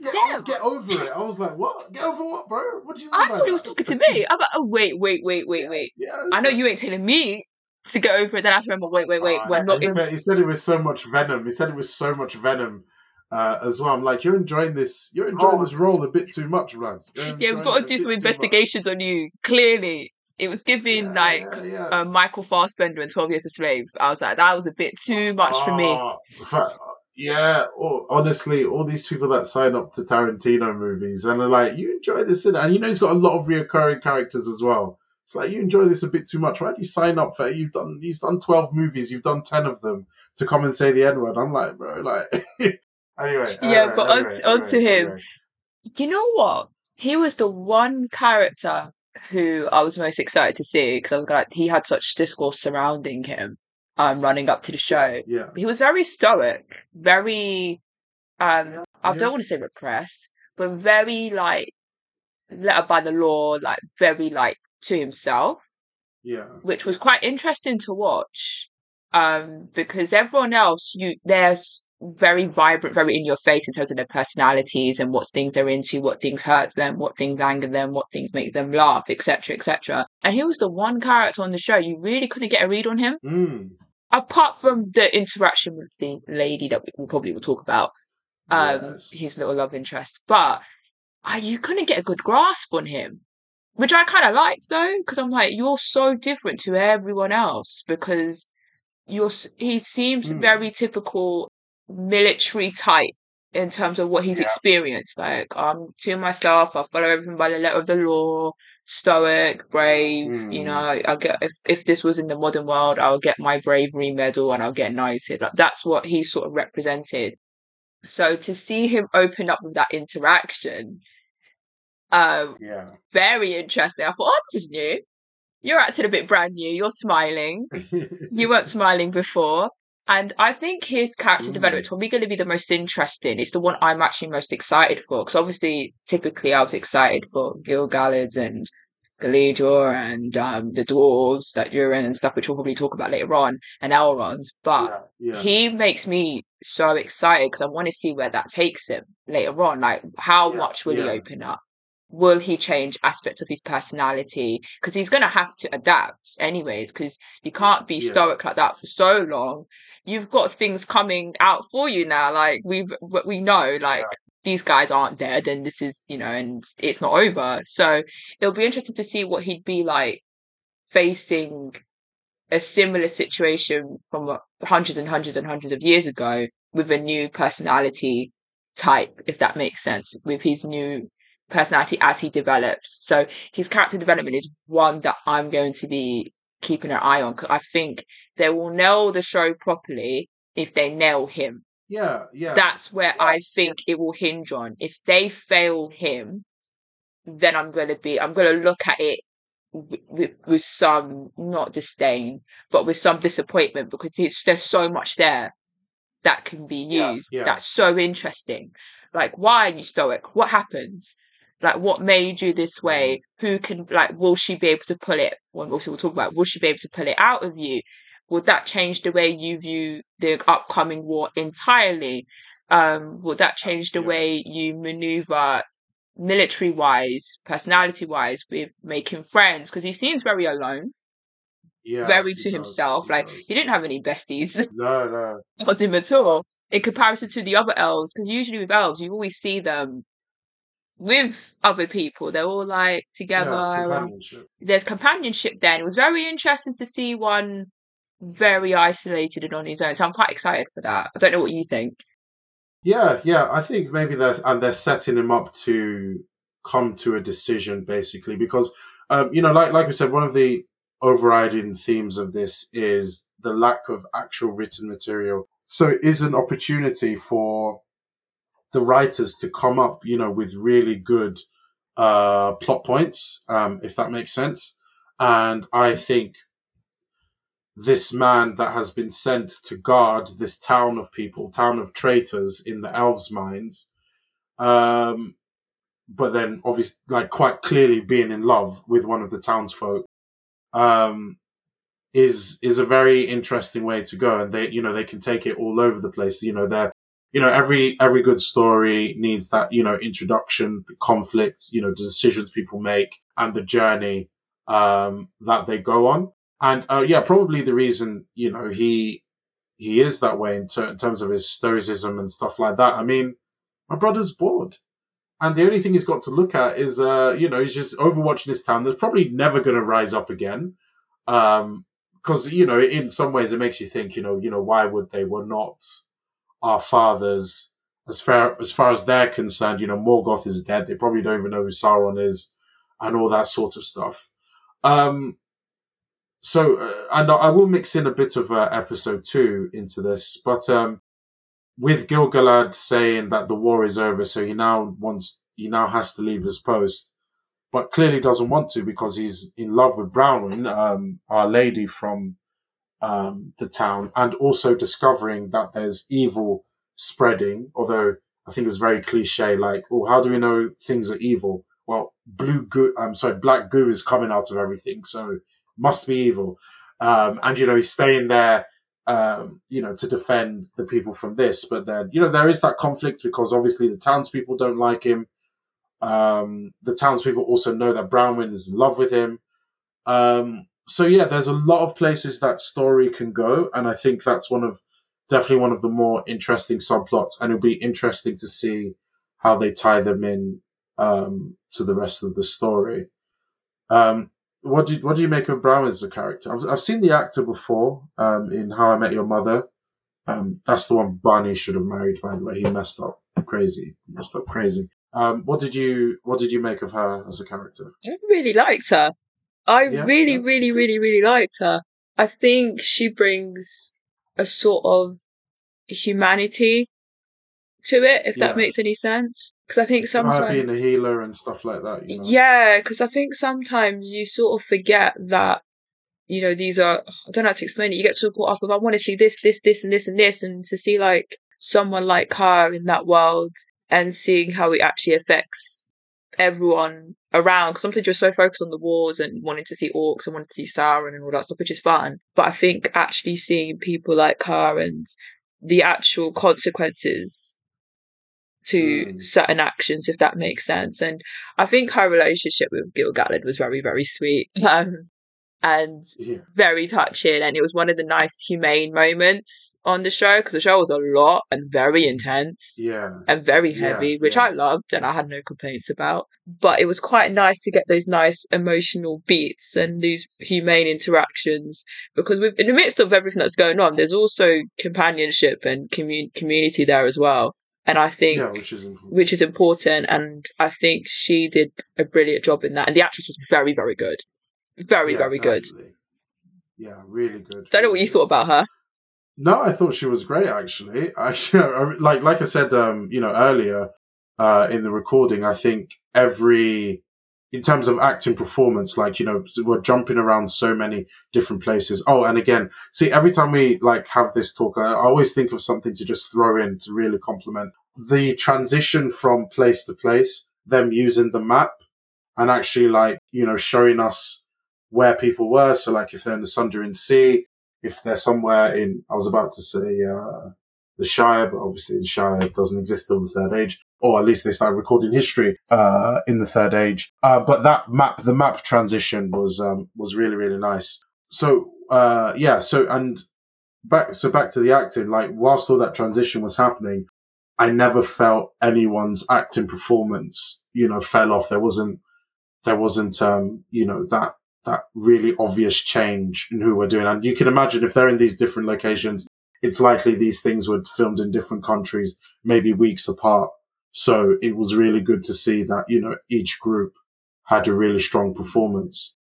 get, damn. get over it. I was like, what? Get over what, bro? What do you mean? I thought he was talking to me. I'm like, oh, wait, wait, wait, wait, wait. Yeah, I know you ain't telling me to get over it. Then I have to remember, wait, wait, wait. Uh, We're not he, in. said, he said it was so much venom. He said it was so much venom uh, as well. I'm like, you're enjoying this. You're enjoying Oh. this role a bit too much, Vlad. Yeah, we've got to do some investigations on you. Clearly, it was giving Yeah, like yeah, yeah. uh, Michael Fassbender in Twelve Years a Slave. I was like, that was a bit too much for me. Yeah, oh, honestly, all these people that sign up to Tarantino movies and are like, you enjoy this, and you know he's got a lot of reoccurring characters as well. It's like you enjoy this a bit too much. Why do you sign up for? You've done he's done twelve movies. You've done ten of them to come and say the N word. I'm like, bro, like. anyway, Yeah, anyway, but on- anyway, onto anyway, him. You know what? He was the one character who I was most excited to see because I was like, he had such discourse surrounding him, um, running up to the show. Yeah, He was very stoic, very um I Yeah. don't want to say repressed, but very like lettered by the law, like very like to himself, Yeah. which was quite interesting to watch. Um, because everyone else, you there's very vibrant, very in your face in terms of their personalities and what things they're into, what things hurts them, what things anger them, what things make them laugh, etc., etc. And he was the one character on the show you really couldn't get a read on him Mm. Apart from the interaction with the lady that we probably will talk about, um, Yes. his little love interest, but I, you couldn't get a good grasp on him, which I kind of liked though, because I'm like, you're so different to everyone else because you're. He seems Hmm. very typical military type in terms of what he's Yeah. experienced. Like, I'm to myself, I follow everything by the letter of the law, stoic, brave. You Hmm. know, I'll get if if this was in the modern world, I'll get my bravery medal and I'll get knighted. Like that's what he sort of represented. So to see him open up with that interaction, um, Yeah. very interesting. I thought, oh, this is new. You're acting a bit brand new. You're smiling. You weren't smiling before. And I think his character Mm. development probably going to be the most interesting. It's the one I'm actually most excited for. Because obviously, typically, I was excited for Gil-galad and Galadriel and um, the dwarves that you're in and stuff, which we'll probably talk about later on, and Elrond. But yeah. Yeah. he makes me so excited because I want to see where that takes him later on. Like, how Yeah, much will he open up? Will he change aspects of his personality? Because he's going to have to adapt, anyways. Because you can't be Yeah. stoic like that for so long. You've got things coming out for you now. Like we we know, like these guys aren't dead, and this is you know, and it's not over. So it'll be interesting to see what he'd be like facing a similar situation from hundreds and hundreds and hundreds of years ago with a new personality type, if that makes sense, with his new personality as he develops. So his character development is one that I'm going to be keeping an eye on because I think they will nail the show properly if they nail him. Yeah. Yeah. That's where I think it will hinge on. If they fail him, then I'm going to be, I'm going to look at it with, with, with some, not disdain, but with some disappointment because it's, there's so much there that can be Yeah, used. yeah. That's so interesting. Like, why are you stoic? What happens? Like, what made you this way? Who can, like, will she be able to pull it? Well, also we'll talk about, will she be able to pull it out of you? Would that change the way you view the upcoming war entirely? Um, would that change the Yeah. way you maneuver military wise, personality wise, with making friends? Because he seems very alone, yeah. very to does, himself. he like, does. he didn't have any besties No. No. on him at all in comparison to the other elves. Because usually with elves, you always see them with other people. They're all like together. Yeah, companionship. There's companionship then. It was very interesting to see one very isolated and on his own. So I'm quite excited for that. I don't know what you think. Yeah, yeah. I think maybe they're and they're setting him up to come to a decision basically because um, you know, like like we said, one of the overriding themes of this is the lack of actual written material. So it is an opportunity for the writers to come up, you know, with really good uh plot points, um, if that makes sense. And I think this man that has been sent to guard this town of people, town of traitors in the elves' minds, um, but then obviously, like quite clearly being in love with one of the townsfolk, um, is is a very interesting way to go, and they, you know, they can take it all over the place. You know, they're, you know, every every good story needs that, you know, introduction, the conflict, you know, the decisions people make, and the journey um, that they go on. And uh, yeah, probably the reason you know he he is that way in, ter- in terms of his stoicism and stuff like that. I mean, my brother's bored, and the only thing he's got to look at is uh, you know he's just overwatching his town. That's probably never going to rise up again, um, because you know in some ways it makes you think you know you know why would they? We're not our fathers. As far as far as they're concerned, you know Morgoth is dead. They probably don't even know who Sauron is, and all that sort of stuff. Um, so, uh, and I will mix in a bit of uh, episode two into this, but um, with Gil-galad saying that the war is over, so he now wants, he now has to leave his post, but clearly doesn't want to because he's in love with Bronwyn, um, our lady from um, the town, and also discovering that there's evil spreading, although I think it was very cliche. Like, oh, how do we know things are evil? Well, blue goo. I'm sorry, black goo is coming out of everything, so must be evil. Um, and you know, he's staying there, um, you know, to defend the people from this. But then, you know, there is that conflict because obviously the townspeople don't like him. Um, the townspeople also know that Bronwyn is in love with him. Um, so yeah, there's a lot of places that story can go, and I think that's one of definitely one of the more interesting subplots, and it'll be interesting to see how they tie them in um, to the rest of the story. Um, what do you, what do you make of Brown as a character? I've, I've seen the actor before um, in How I Met Your Mother. Um, that's the one Barney should have married. By the way, he messed up crazy. He messed up crazy. Um, what did you what did you make of her as a character? I really liked her. I Yeah, really, yeah. really, really, really liked her. I think she brings a sort of humanity to it, if that Yeah. makes any sense. Because I think sometimes, being a healer and stuff like that. You know? yeah, because I think sometimes you sort of forget that, you know, these are, I don't know how to explain it. You get so caught up with, I want to see this, this, this, and this, and this, and to see like someone like her in that world and seeing how it actually affects everyone around. Because sometimes you're so focused on the wars and wanting to see orcs and wanting to see Sauron and all that stuff, which is fun. But I think actually seeing people like her and the actual consequences to Mm. certain actions, if that makes sense. And I think her relationship with Gil Galad was very, very sweet. Um, and Yeah. very touching and it was one of the nice humane moments on the show because the show was a lot and very mm. intense Yeah. and very Yeah, heavy which yeah. i loved and i had no complaints about but it was quite nice to get those nice emotional beats and these humane interactions because in the midst of everything that's going on there's also companionship and commun- community there as well and i think Yeah, which is important. which is important and i think she did a brilliant job in that and the actress was very very good very Yeah, very good. Yeah, really good. don't know what you thought about her No, I thought she was great. Actually, I like like I said, um, you know, earlier uh, in the recording. I think every in terms of acting performance, like you know, we're jumping around so many different places. Oh, and again, see, every time we like have this talk, I always think of something to just throw in to really compliment the transition from place to place. Them using the map and actually like you know showing us where people were. So like if they're in the Sundering Sea, if they're somewhere in, I was about to say, uh, the Shire, but obviously the Shire doesn't exist till the third age, or at least they started recording history, uh, in the third age. Uh, but that map, the map transition was, um, was really, really nice. So, uh, yeah, so, and back, so back to the acting, like whilst all that transition was happening, I never felt anyone's acting performance, you know, fell off. There wasn't, there wasn't, um, you know, that, that really obvious change in who we're doing. And you can imagine if they're in these different locations, it's likely these things were filmed in different countries, maybe weeks apart. So it was really good to see that, you know, each group had a really strong performance.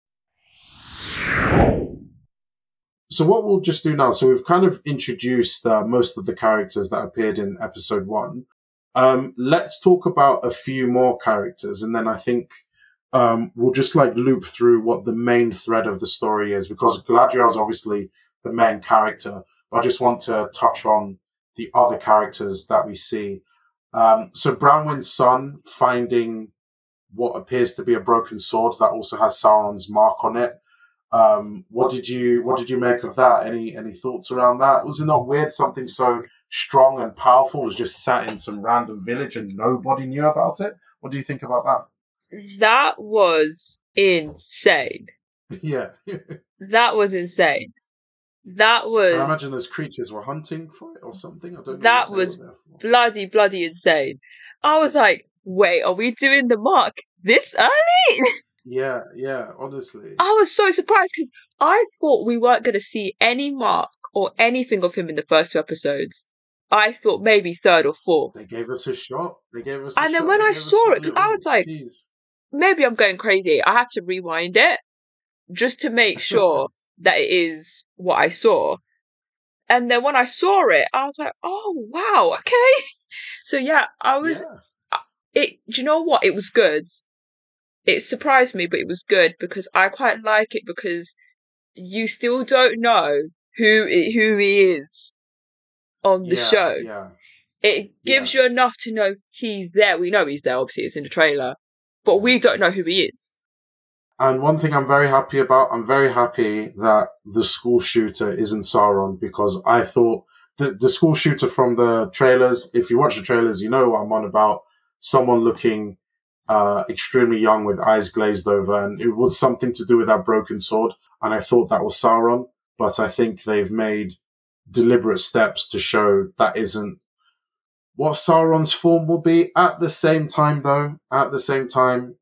So what we'll just do now, so we've kind of introduced uh, most of the characters that appeared in episode one. Um, let's talk about a few more characters and then I think um, we'll just like loop through what the main thread of the story is because Galadriel is obviously the main character. I just want to touch on the other characters that we see. Um, so Bronwyn's son finding what appears to be a broken sword that also has Sauron's mark on it. Um, what did you what did you make of that? Any any thoughts around that? Was it not weird? Something so strong and powerful was just sat in some random village and nobody knew about it. What do you think about that? That was insane. yeah. That was insane. That was I imagine those creatures were hunting for it or something. I don't know. That was were there for. bloody, bloody insane. I was like, wait, are we doing the mark this early? Yeah, yeah, honestly. I was so surprised because I thought we weren't going to see any mark or anything of him in the first two episodes. I thought maybe third or fourth. They gave us a shot. They gave us a And then shot. when They I saw it, it, 'cause I was like- tease. Maybe I'm going crazy. I had to rewind it just to make sure that it is what I saw. And then when I saw it, I was like, oh, wow, okay. So yeah, I was yeah. it do you know what it was good it surprised me but it was good because i quite like it because you still don't know who who he is on the yeah, show Yeah. It gives you enough to know he's there. We know he's there. Obviously, it's in the trailer, but we don't know who he is. And one thing I'm very happy about, I'm very happy that the school shooter isn't Sauron because I thought the, the school shooter from the trailers, if you watch the trailers, you know what I'm on about. Someone looking, uh, extremely young with eyes glazed over and it was something to do with that broken sword. And I thought that was Sauron, but I think they've made deliberate steps to show that isn't what Sauron's form will be. At the same time, though, at the same time,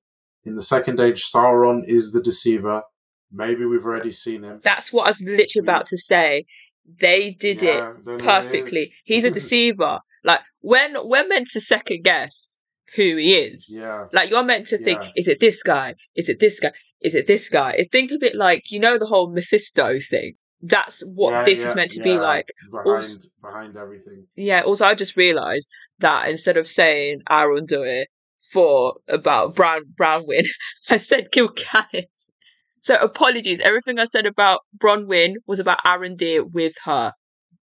in the second age, Sauron is the deceiver. Maybe we've already seen him. That's what I was literally about to say. They did Yeah, it don't know who he perfectly. He's a deceiver. like when we're meant to second guess who he is. Yeah. Like you're meant to think, Yeah. is it this guy? Is it this guy? Is it this guy? Think of it like you know the whole Mephisto thing. That's what Yeah, this yeah, is meant to be like. Behind, Also- behind everything. Yeah. Also, I just realised that instead of saying Arondir for about Brown Bronwyn, I said Gilganis. So apologies. Everything I said about Bronwyn was about Arondir with her.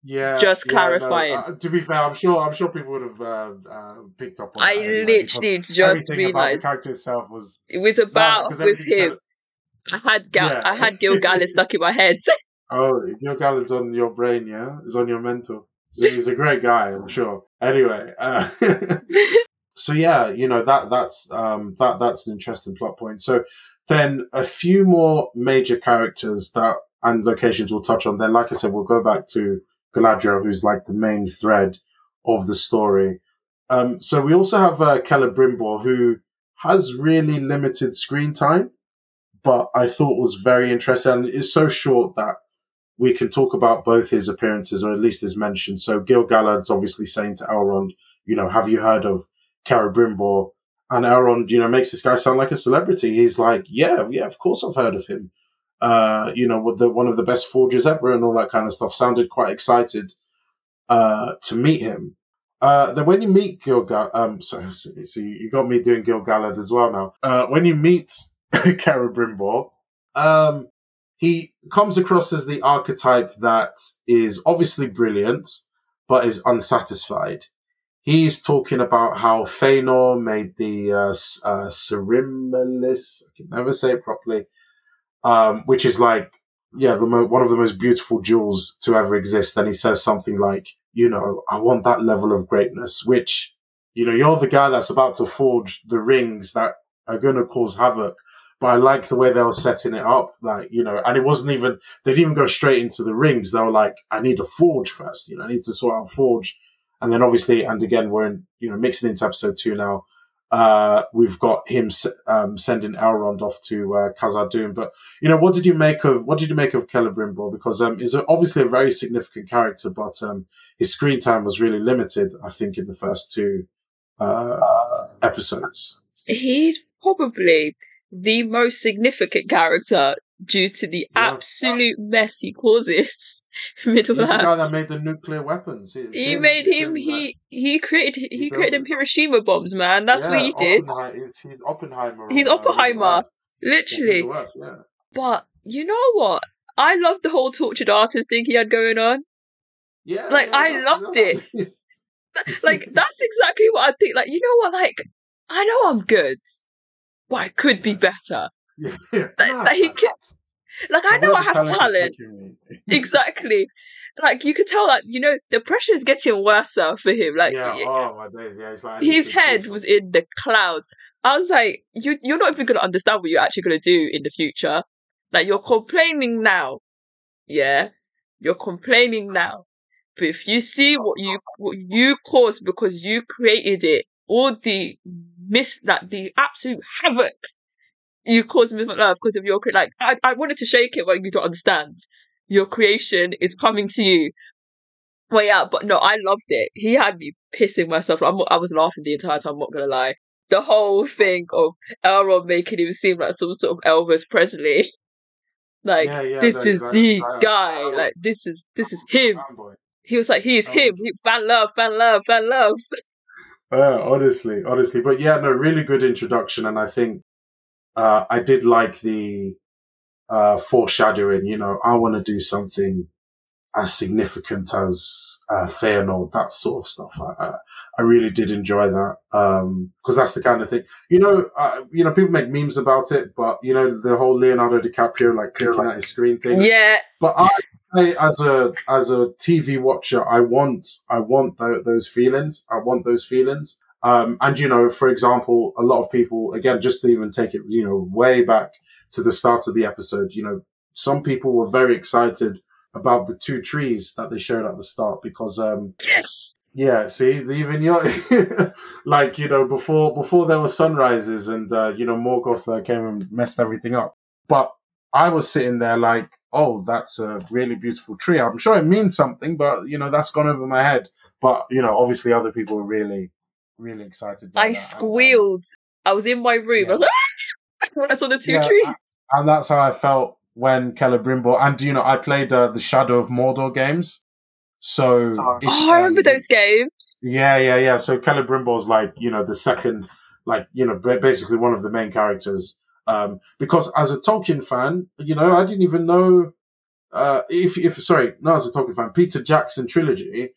Yeah. Just yeah, no, clarifying. uh, to be fair, I'm sure. I'm sure people would have uh, uh, picked up on I that anyway, literally just about the character itself was it was No, with everything said- him. I had Gal- Yeah. I had Gilgalis stuck in my head. Oh, your Gallen's on your brain, yeah? It's on your mental. So he's a great guy, I'm sure. Anyway, uh, so yeah, you know that that's um, that that's an interesting plot point. So then a few more major characters that and locations we'll touch on. Then, like I said, we'll go back to Galadriel, who's like the main thread of the story. Um, so we also have uh, Celebrimbor, who has really limited screen time, but I thought was very interesting. And it's so short that we can talk about both his appearances, or at least his mention. So Gil Galad's obviously saying to Elrond, you know, have you heard of Celebrimbor? And Elrond, you know, makes this guy sound like a celebrity. He's like, yeah, yeah, of course I've heard of him. Uh, you know, the, one of the best forgers ever and all that kind of stuff. Sounded quite excited, uh, to meet him. Uh, then when you meet Gil-galad, um, so, so you got me doing Gil-galad as well now. Uh, when you meet Celebrimbor, um, he comes across as the archetype that is obviously brilliant, but is unsatisfied. He's talking about how Fëanor made the uh, uh, I can never say it properly, um, which is like, yeah, the mo- one of the most beautiful jewels to ever exist. And he says something like, you know, I want that level of greatness, which, you know, you're the guy that's about to forge the rings that are going to cause havoc. But I like the way they were setting it up, like, you know, and it wasn't even, they didn't even go straight into the rings. They were like, I need a forge first, you know, I need to sort out a forge. And then obviously, and again, we're in, you know, mixing into episode two now. Uh, we've got him, um, sending Elrond off to, uh, Khazad Dûm. But, you know, what did you make of, what did you make of Celebrimbor? Because, um, he's obviously a very significant character, but, um, his screen time was really limited, I think, in the first two, uh, episodes. He's probably the most significant character due to the Yeah. absolute mess he causes Middle He's the guy that made the nuclear weapons. It's He him- made him. that- He he created. He, He created them Hiroshima bombs, man. That's what he did. Oppenheimer- He's, he's Oppenheimer. He's Oppenheimer, Literally. Earth, yeah. But you know what? I love the whole tortured artist thing he had going on. Yeah, Like, yeah, I loved it. Like that's exactly what I think. Like you know what? Like I know I'm good, but I could be better. yeah, Like, nah, like he nah, can- Like I know I have talent. exactly. Like you could tell that you know the pressure is getting worse for him. Like yeah, y- oh my days, yeah. It's like his head was in the clouds. I was like, you you're not even gonna understand what you're actually gonna do in the future. Like you're complaining now, yeah, you're complaining now. But if you see what you what you caused because you created it, all the miss that the absolute havoc you caused Middle Earth because of your like I, I wanted to shake it, but you don't understand. Your creation is coming to you. Well, yeah, but no, I loved it. He had me pissing myself. I'm, I was laughing the entire time. I'm not gonna lie. The whole thing of Elrond making him seem like some sort of Elvis Presley. Like Yeah, yeah, this no, is exactly. the guy. Like this is this is him. He was like he is him. He, fan love, fan love, fan love. Uh, honestly, honestly, but yeah, no, really good introduction, and I think uh, I did like the uh, foreshadowing. You know, I want to do something as significant as uh, Fëanor, that sort of stuff. I, I, I really did enjoy that Um, because um, that's the kind of thing. You know, uh, you know, people make memes about it, but you know, the whole Leonardo DiCaprio like clicking at his screen thing. Yeah. But I, I, as a as a TV watcher, I want I want th- those feelings. I want those feelings. Um, and you know, for example, a lot of people, again, just to even take it, you know, way back to the start of the episode, you know, some people were very excited about the two trees that they showed at the start because, um, yes. Yeah, see, even you like, you know, before, before there were sunrises and, uh, you know, Morgoth uh, came and messed everything up. But I was sitting there like, oh, that's a really beautiful tree. I'm sure it means something, but, you know, that's gone over my head. But, you know, obviously other people were really, really excited. I squealed. I was in my room. Yeah. I was like, when I saw the two yeah, trees. And that's how I felt when Celebrimbor, and you know, I played uh, the Shadow of Mordor games. So, if, oh, I remember um, those games. Yeah, yeah, yeah. So Celebrimbor's like, you know, the second, like, you know, basically one of the main characters. Um, because as a Tolkien fan, you know, I didn't even know, uh, if, if, sorry, not as a Tolkien fan, Peter Jackson trilogy,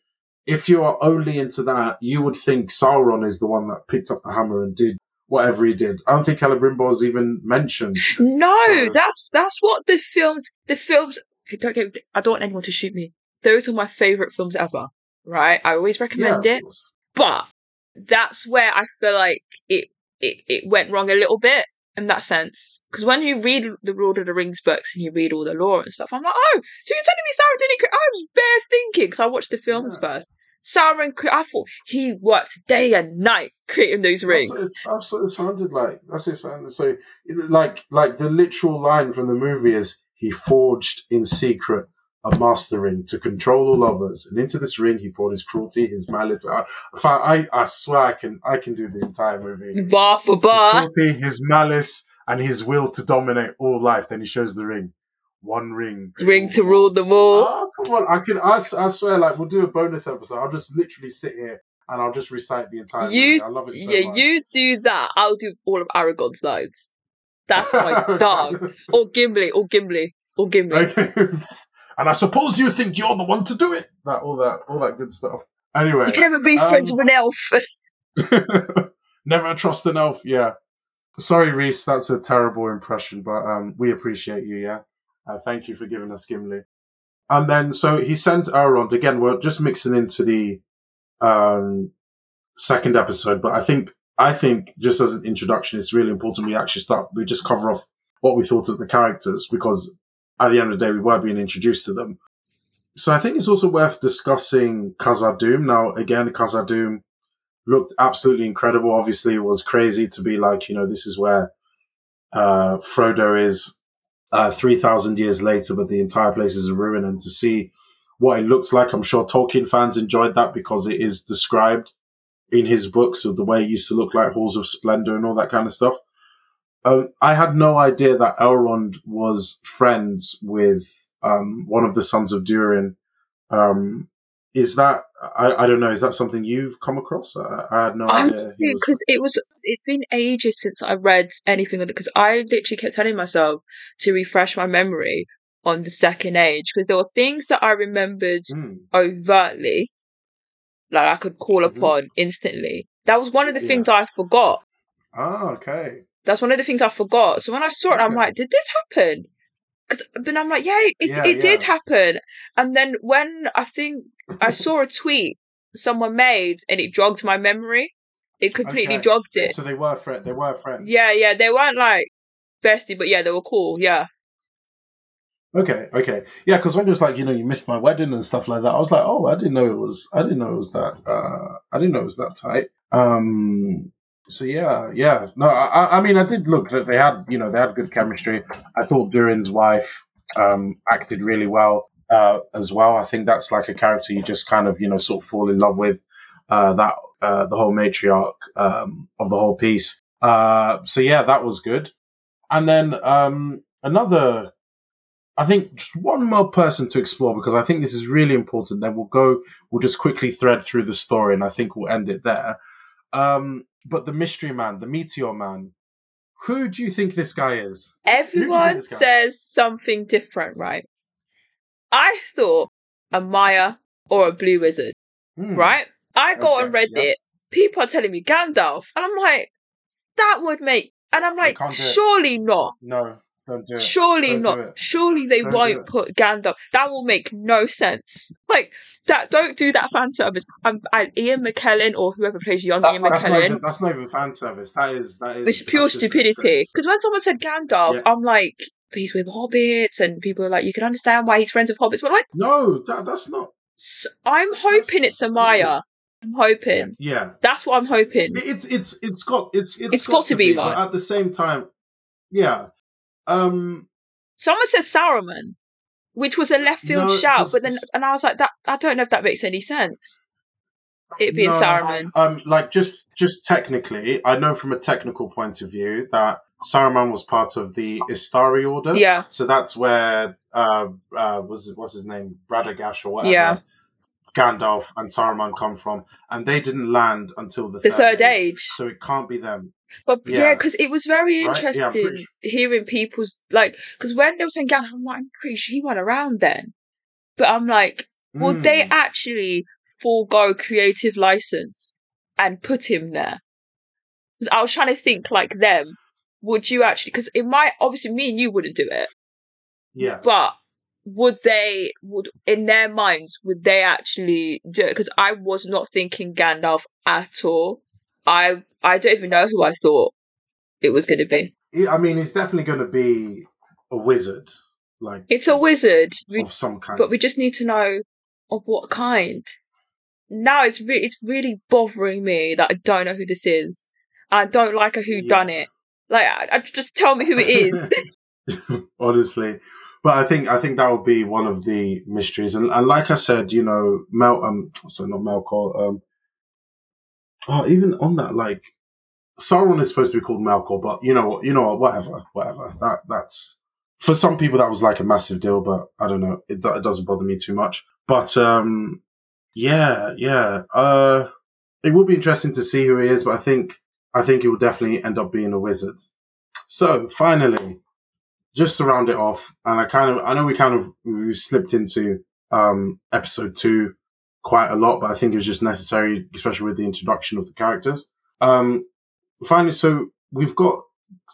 if you are only into that, you would think Sauron is the one that picked up the hammer and did whatever he did. I don't think Celebrimbor's even mentioned. No, so. that's that's what the films. The films. Don't get. I don't want anyone to shoot me. Those are my favorite films ever. Right, I always recommend yeah, it. But that's where I feel like it it it went wrong a little bit in that sense. Because when you read the Lord of the Rings books and you read all the lore and stuff, I'm like, oh, so you're telling me Sauron didn't? create? I was bare thinking because I watched the films yeah. first. Sauron, I thought he worked day and night creating those rings. That's what, it, that's what it sounded like. That's what it sounded so. Like, like the literal line from the movie is, "He forged in secret a master ring to control all others, and into this ring he poured his cruelty, his malice." I, I, I swear, I can, I can do the entire movie. Bar for bar. His cruelty, his malice, and his will to dominate all life. Then he shows the ring one ring. To ring to rule them all. Oh, come on. I can, I, I swear, like, we'll do a bonus episode. I'll just literally sit here and I'll just recite the entire you, movie. I love it so Yeah, much. you do that. I'll do all of Aragorn's lines. That's my dog. Or Gimli, or Gimli, or Gimli. and I suppose you think you're the one to do it. That, all that, all that good stuff. Anyway. You can never be um, friends with an elf. never trust an elf, yeah. Sorry, Reese, that's a terrible impression, but um, we appreciate you, yeah? Uh, thank you for giving us Gimli. And then, so he sent Elrond again. We're just mixing into the um, second episode, but I think I think just as an introduction, it's really important we actually start. We just cover off what we thought of the characters because at the end of the day, we were being introduced to them. So I think it's also worth discussing Khazad-dûm. Now, again, Khazad-dûm looked absolutely incredible. Obviously, it was crazy to be like, you know, this is where uh, Frodo is uh, 3,000 years later, but the entire place is a ruin. And to see what it looks like, I'm sure Tolkien fans enjoyed that because it is described in his books of the way it used to look like halls of splendor and all that kind of stuff. Um, I had no idea that Elrond was friends with um, one of the sons of Durin. Um, is that I, I don't know? Is that something you've come across? I, I had no I'm idea. Because it was it's been ages since I read anything on it. Because I literally kept telling myself to refresh my memory on the second age because there were things that I remembered mm. overtly, like I could call mm-hmm. upon instantly. That was one of the yeah. things I forgot. Oh, okay. That's one of the things I forgot. So when I saw it. I'm like, did this happen? Because then I'm like, yeah, it, yeah, it yeah. did happen. And then when I think I saw a tweet someone made and it jogged my memory. It completely okay. jogged it. So they were friends. They were friends. Yeah, yeah. They weren't like bestie, but yeah, they were cool. Yeah. Okay, okay, yeah. Because when it was like, you know, you missed my wedding and stuff like that, I was like, oh, I didn't know it was. I didn't know it was that. Uh, I didn't know it was that tight. Um. So yeah, yeah. No, I, I mean, I did look that they had, you know, they had good chemistry. I thought Durin's wife um acted really well uh, as well. I think that's like a character you just kind of, you know, sort of fall in love with, uh, that, uh, the whole matriarch, um, of the whole piece. Uh, so yeah, that was good. And then, um, another, I think just one more person to explore because I think this is really important. Then we'll go, we'll just quickly thread through the story and I think we'll end it there. Um, but the mystery man, the meteor man, who do you think this guy is? Everyone says is? something different, right? I thought a Maia or a blue wizard, Hmm. right? I go on Reddit, yeah. people are telling me Gandalf, and I'm like, that would make, and I'm like, surely not. No, don't do it. Surely Don't do not. Surely they Don't won't put Gandalf. That will make no sense. Like that. Don't do that fan service. I'm, I, Ian McKellen or whoever plays young Ian That's not, McKellen. even, that's not even fan service. That is that is It's pure stupidity. Because when someone said Gandalf, Yeah. I'm like, he's with hobbits, and people are like, you can understand why he's friends with hobbits. But like, No, that, that's not. I'm hoping That's- it's a Maia. I'm hoping. Yeah, That's what I'm hoping. it's it's it's got it's it's, It's got to be, but like- at the same time, yeah. Um, Someone said Saruman, which was a left field No, shout, but then and I was like, that I don't know if that makes any sense. It being no, Saruman. Um, like just just technically, I know from a technical point of view that Saruman was part of the Istari order. Yeah. So that's where uh uh was what's his name Radagash or whatever. Yeah. Gandalf and Saruman come from, and they didn't land until the, The third age. So it can't be them. But Yeah. yeah, because it was very Right? Yeah, interesting pretty hearing people's like, because when they were saying Gandalf, I'm like, I'm pretty sure he went around then. But I'm like, would they Mm. actually forego creative license and put him there? 'Cause I was trying to think like them. Would you actually? Because it might obviously me and you wouldn't do it, Yeah. but would they? Would in their minds would they actually do it? Because I was not thinking Gandalf at all. I I don't even know who I thought it was going to be. I mean, he's definitely going to be a wizard, like It's a wizard, of some kind. but we just need to know of what kind. Now it's re- it's really bothering me that I don't know who this is. I don't like a who done it. Like, I, I- just tell me who it is. honestly. But I think I think that would be one of the mysteries, and, and like I said, you know, Mel, um, so not Melkor, um, oh, even on that, like Sauron is supposed to be called Melkor, but you know what, you know what, whatever, whatever. That that's for some people that was like a massive deal, but I don't know, it, it doesn't bother me too much. But um, yeah, yeah, uh, it would be interesting to see who he is, but I think I think he will definitely end up being a wizard. So finally, just to round it off, and I kind of, I know we kind of, we slipped into, um, episode two quite a lot, but I think it was just necessary, especially with the introduction of the characters. Um, finally, so we've got,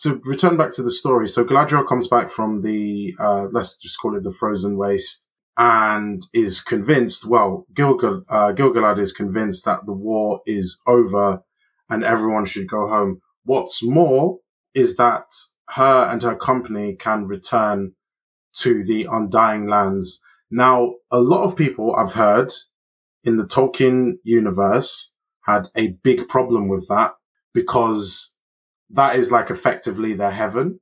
to return back to the story. So Galadriel comes back from the, uh, let's just call it the frozen waste and is convinced, well, Gilgal, uh, Gilgalad is convinced that the war is over and everyone should go home. What's more is that her and her company can return to the Undying Lands. Now, a lot of people I've heard in the Tolkien universe had a big problem with that because that is like effectively their heaven.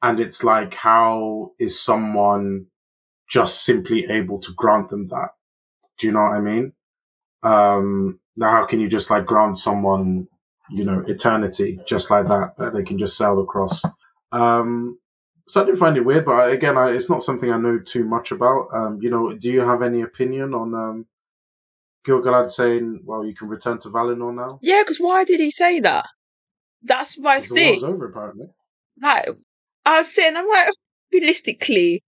And it's like, how is someone just simply able to grant them that? Do you know what I mean? Um, now how can you just like grant someone, you know, eternity just like that, that they can just sail across? Um, so I did find it weird, but again, I, it's not something I know too much about. Um, you know, do you have any opinion on, um, Gilgalad saying, well, you can return to Valinor now? yeah, because why did he say that? That's my the thing. war's over, apparently. Like, I was sitting, I'm like, realistically,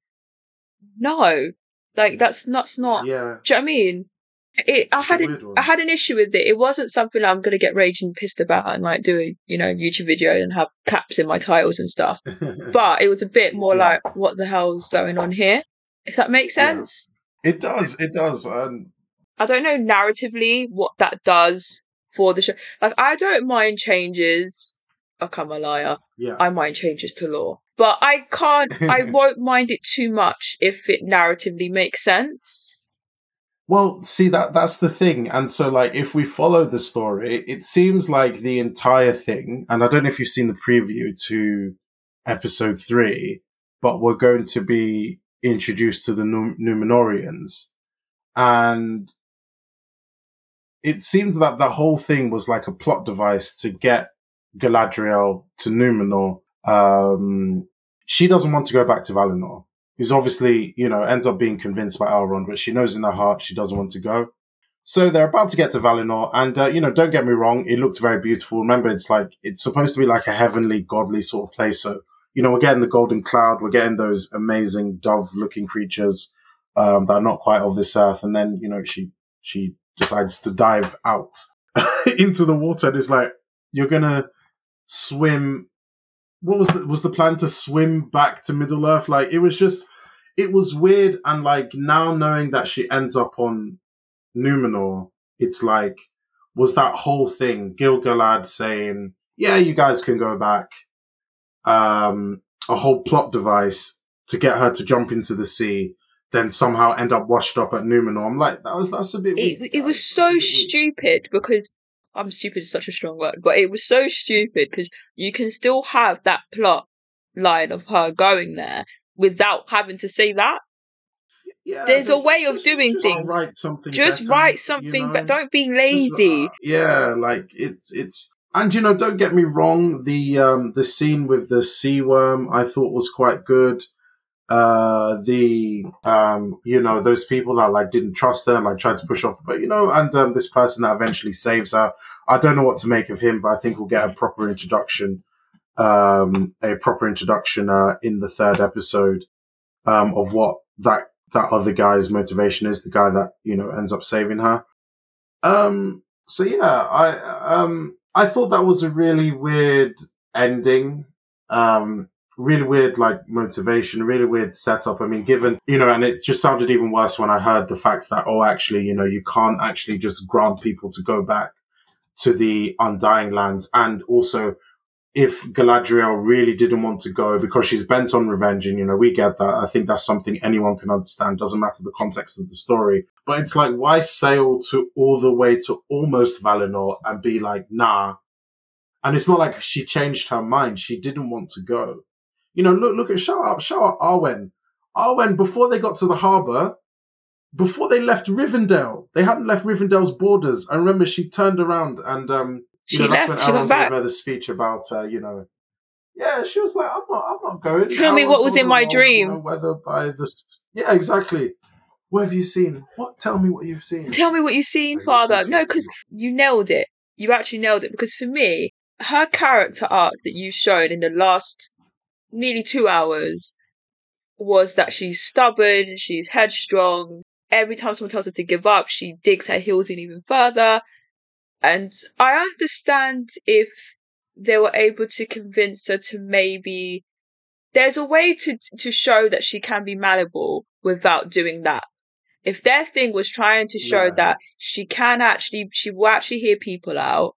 no. Like, that's not, that's not, Yeah. do you know what I mean? It, I It's had, a. I had an issue with it. It wasn't something I'm going to get raging pissed about and like do a, you know, YouTube video and have caps in my titles and stuff. But it was a bit more Yeah. like, what the hell's going on here? If that makes Yeah. sense. it does, it does. Um, I don't know narratively what that does for the show. Like, I don't mind changes. Oh, I'm a liar. yeah. I mind changes to lore. But I can't, I won't mind it too much if it narratively makes sense. Well, see that that's the thing. And so like if we follow the story, it seems like the entire thing, and I don't know if you've seen the preview to episode 3, but we're going to be introduced to the Num- Numenoreans. And it seems that the whole thing was like a plot device to get Galadriel to Numenor. Um, she doesn't want to go back to Valinor who's obviously, you know, ends up being convinced by Elrond, but she knows in her heart she doesn't want to go. So they're about to get to Valinor, and uh, you know, don't get me wrong, it looks very beautiful. Remember, it's like it's supposed to be like a heavenly, godly sort of place. So you know, we're getting the golden cloud, we're getting those amazing dove-looking creatures. um, that are not quite of this earth. And then, you know, she, she decides to dive out into the water and it's like, you're gonna swim. What was the, was the plan to swim back to Middle Earth? Like, it was just, it was weird. And like now knowing that she ends up on Numenor, it's like, was that whole thing Gil-galad saying, yeah, you guys can go back. Um, a whole plot device to get her to jump into the sea, then somehow end up washed up at Numenor. I'm like, that was that's a bit. It, weak, it was so That's a bit weak. stupid because I'm stupid is such a strong word, but it was so stupid because you can still have that plot line of her going there without having to say that. Yeah, There's a way of doing just things. Write something. Just better, write you something, know? but don't be Just, lazy. yeah, like it's it's and you know, don't get me wrong, the um the scene with the sea worm I thought was quite good. Uh the um you know, those people that like didn't trust her, like tried to push off but you know, and um this person that eventually saves her. I don't know what to make of him, but I think we'll get a proper introduction um a proper introduction uh in the third episode um of what that that other guy's motivation is, the guy that, you know, ends up saving her. Um, so yeah, I, um, I thought that was a really weird ending. Um, really weird, like motivation, really weird setup. I mean, given, you know, and it just sounded even worse when I heard the facts that, oh, actually, you know, you can't actually just grant people to go back to the Undying Lands. And also, if Galadriel really didn't want to go because she's bent on revenge, and you know, we get that. I think that's something anyone can understand. Doesn't matter the context of the story. But it's like, why sail to all the way to almost Valinor and be like, nah. And it's not like she changed her mind. She didn't want to go. You know, look, look at, shout out, shout out Arwen. Arwen, before they got to the harbor, before they left Rivendell, they hadn't left Rivendell's borders. I remember she turned around and, um, you She know, that's left, when she went back. gave her the speech about, uh, you know, yeah, she was like, I'm not, I'm not going. Tell me what was in my well, dream. You know, whether by the, yeah, exactly. What have you seen? What? Tell me what you've seen. Tell me what you've seen, Father. No, because you nailed it. You actually nailed it. Because for me, her character arc that you've shown in the last nearly two hours was that she's stubborn, she's headstrong. Every time someone tells her to give up, she digs her heels in even further. And I understand if they were able to convince her to maybe there's a way to to show that she can be malleable without doing that. If their thing was trying to show Yeah. that she can actually she will actually hear people out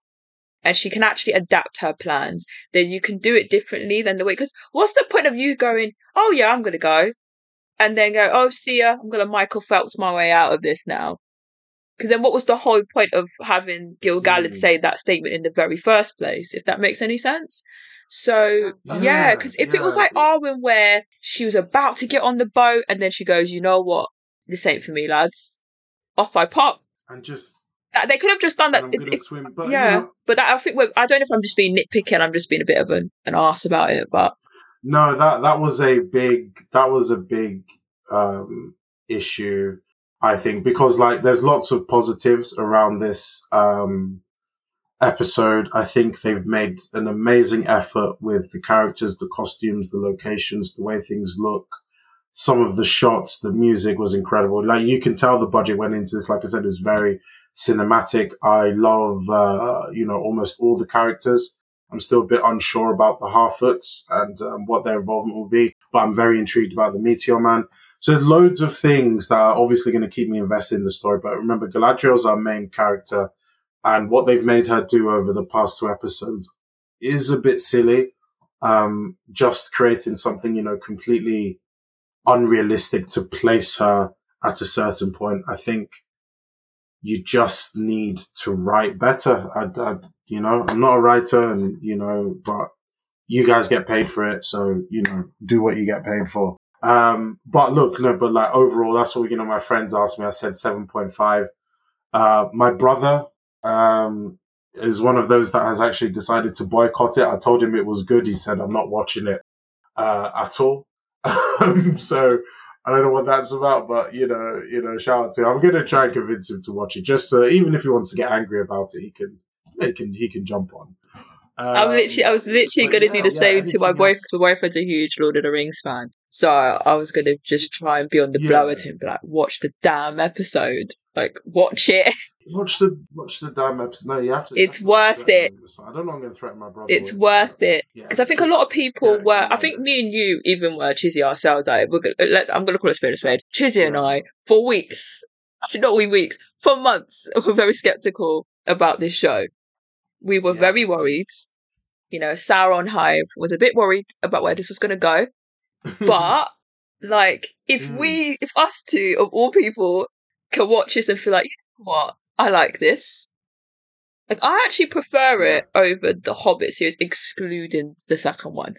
and she can actually adapt her plans, then you can do it differently than the way because what's the point of you going, Oh yeah, I'm gonna go and then go, Oh see ya, I'm gonna Michael Phelps my way out of this now. Because then what was the whole point of having Gil Galad Mm. say that statement in the very first place, if that makes any sense? So yeah, Yeah, because if it was like Arwen where she was about to get on the boat and then she goes, you know what, this ain't for me, lads. Off I pop. And just, They could have just done that. I'm if- gonna if- swim. But yeah, you know, but that, I think I don't know if I'm just being nitpicky and I'm just being a bit of an, an arse about it. But No, that that was a big that was a big um issue, I think, because like there's lots of positives around this um episode. I think they've made an amazing effort with the characters, the costumes, the locations, the way things look. Some of the shots, the music was incredible. Like you can tell the budget went into this. Like I said, it's very cinematic. I love, uh, you know, almost all the characters. I'm still a bit unsure about the Harfoots and um, what their involvement will be, but I'm very intrigued about the Meteor Man. So loads of things that are obviously going to keep me invested in the story. But remember, Galadriel's our main character, and what they've made her do over the past two episodes is a bit silly. Um, just creating something, you know, completely unrealistic to place her at a certain point. I think you just need to write better. I, I, you know, I'm not a writer and, you know, but you guys get paid for it. So, you know, do what you get paid for. Um, but look, no, but like overall, that's what, you know, my friends asked me. I said 7.5. Uh, my brother, um, is one of those that has actually decided to boycott it. I told him it was good. He said, I'm not watching it, uh, at all. Um, so I don't know what that's about, but you know, you know, shout out to him. I'm to try and convince him to watch it just so even if he wants to get angry about it, he can, he can, he can jump on. I'm um, literally, I was literally going to yeah, do the yeah, same to my boyfriend. My boyfriend's a huge Lord of the Rings fan, so I was going to just try and be on the Yeah. blower to him, be like, watch the damn episode, like watch it. Watch the watch the damn episode. No, you have to. It's have to worth it. him with something. I don't know. I'm going to threaten my brother. It's worth it. Because I think a lot of people were. I think me and you even were cheesy ourselves. Like we're gonna, let's. I'm gonna call it spade a spade. Chizzy and I, for weeks, actually not we weeks, for months, were very skeptical about this show. We were Yeah. very worried. You know, Sauron Hive was a bit worried about where this was gonna go. But like, if Mm. we, if us two of all people can watch this and feel like, you know what, I like this. Like, I actually prefer it over the Hobbit series, excluding the second one.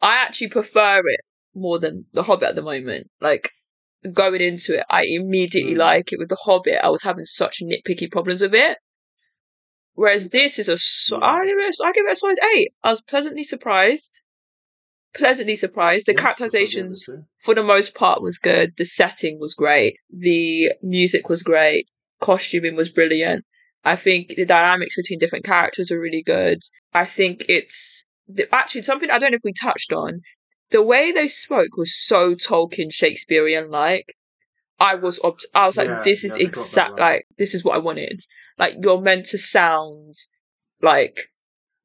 I actually prefer it more than the Hobbit at the moment. Like, going into it, I immediately Mm. like it. With the Hobbit, I was having such nitpicky problems with it. Whereas this is a, so- Yeah. I give it, a- I give it a solid eight. I was pleasantly surprised. Pleasantly surprised. The Yeah, that's what I gave it characterizations for the most part was good. The setting was great. The music was great. Costuming was brilliant. I think the dynamics between different characters are really good. I think it's the, actually something I don't know if we touched on. The way they spoke was so Tolkien Shakespearean like. I was obs- I was like, Yeah, this is yeah, they got that exact right. like this is what I wanted. Like you're meant to sound like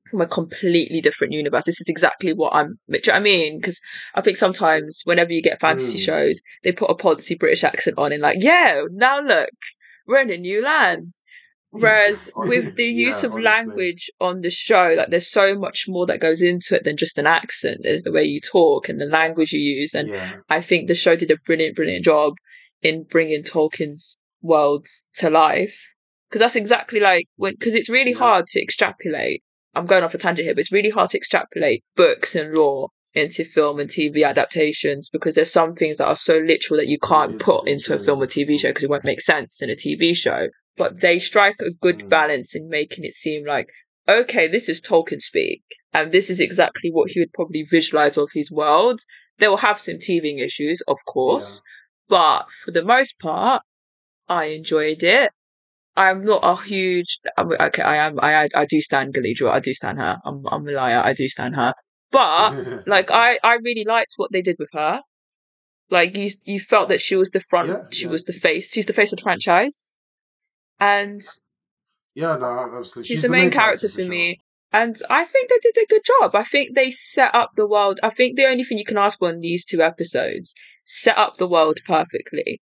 from a completely different universe. This is exactly what I'm. Do you know what I mean? Because I think sometimes whenever you get fantasy Mm. shows, they put a policy British accent on and like, yeah, now look, we're in a new land. Whereas with the Yeah, use of honestly. language on the show, like there's so much more that goes into it than just an accent. There's the way you talk and the language you use, and yeah, I think the show did a brilliant, brilliant job in bringing Tolkien's worlds to life. Because that's exactly like when, because it's really Yeah. hard to extrapolate. I'm going off a tangent here, but it's really hard to extrapolate books and lore into film and TV adaptations because there's some things that are so literal that you can't it's- put it's into a film or TV show because it won't make sense in a TV show. But they strike a good Mm. balance in making it seem like, okay, this is Tolkien speak, and this is exactly what he would probably visualize of his world. They will have some teething issues, of course, but for the most part, I enjoyed it. I'm not a huge. I'm, okay, I am. I I do stand Galadriel. I do stand her. I'm I'm a liar. I do stand her. But like I I really liked what they did with her. Like you you felt that she was the front. Yeah, she yeah. was the face. She's the face of the franchise, and yeah, no, absolutely. she's, the main, character, for me. And I think they did a good job. I think they set up the world. I think the only thing you can ask for in these two episodes set up the world perfectly.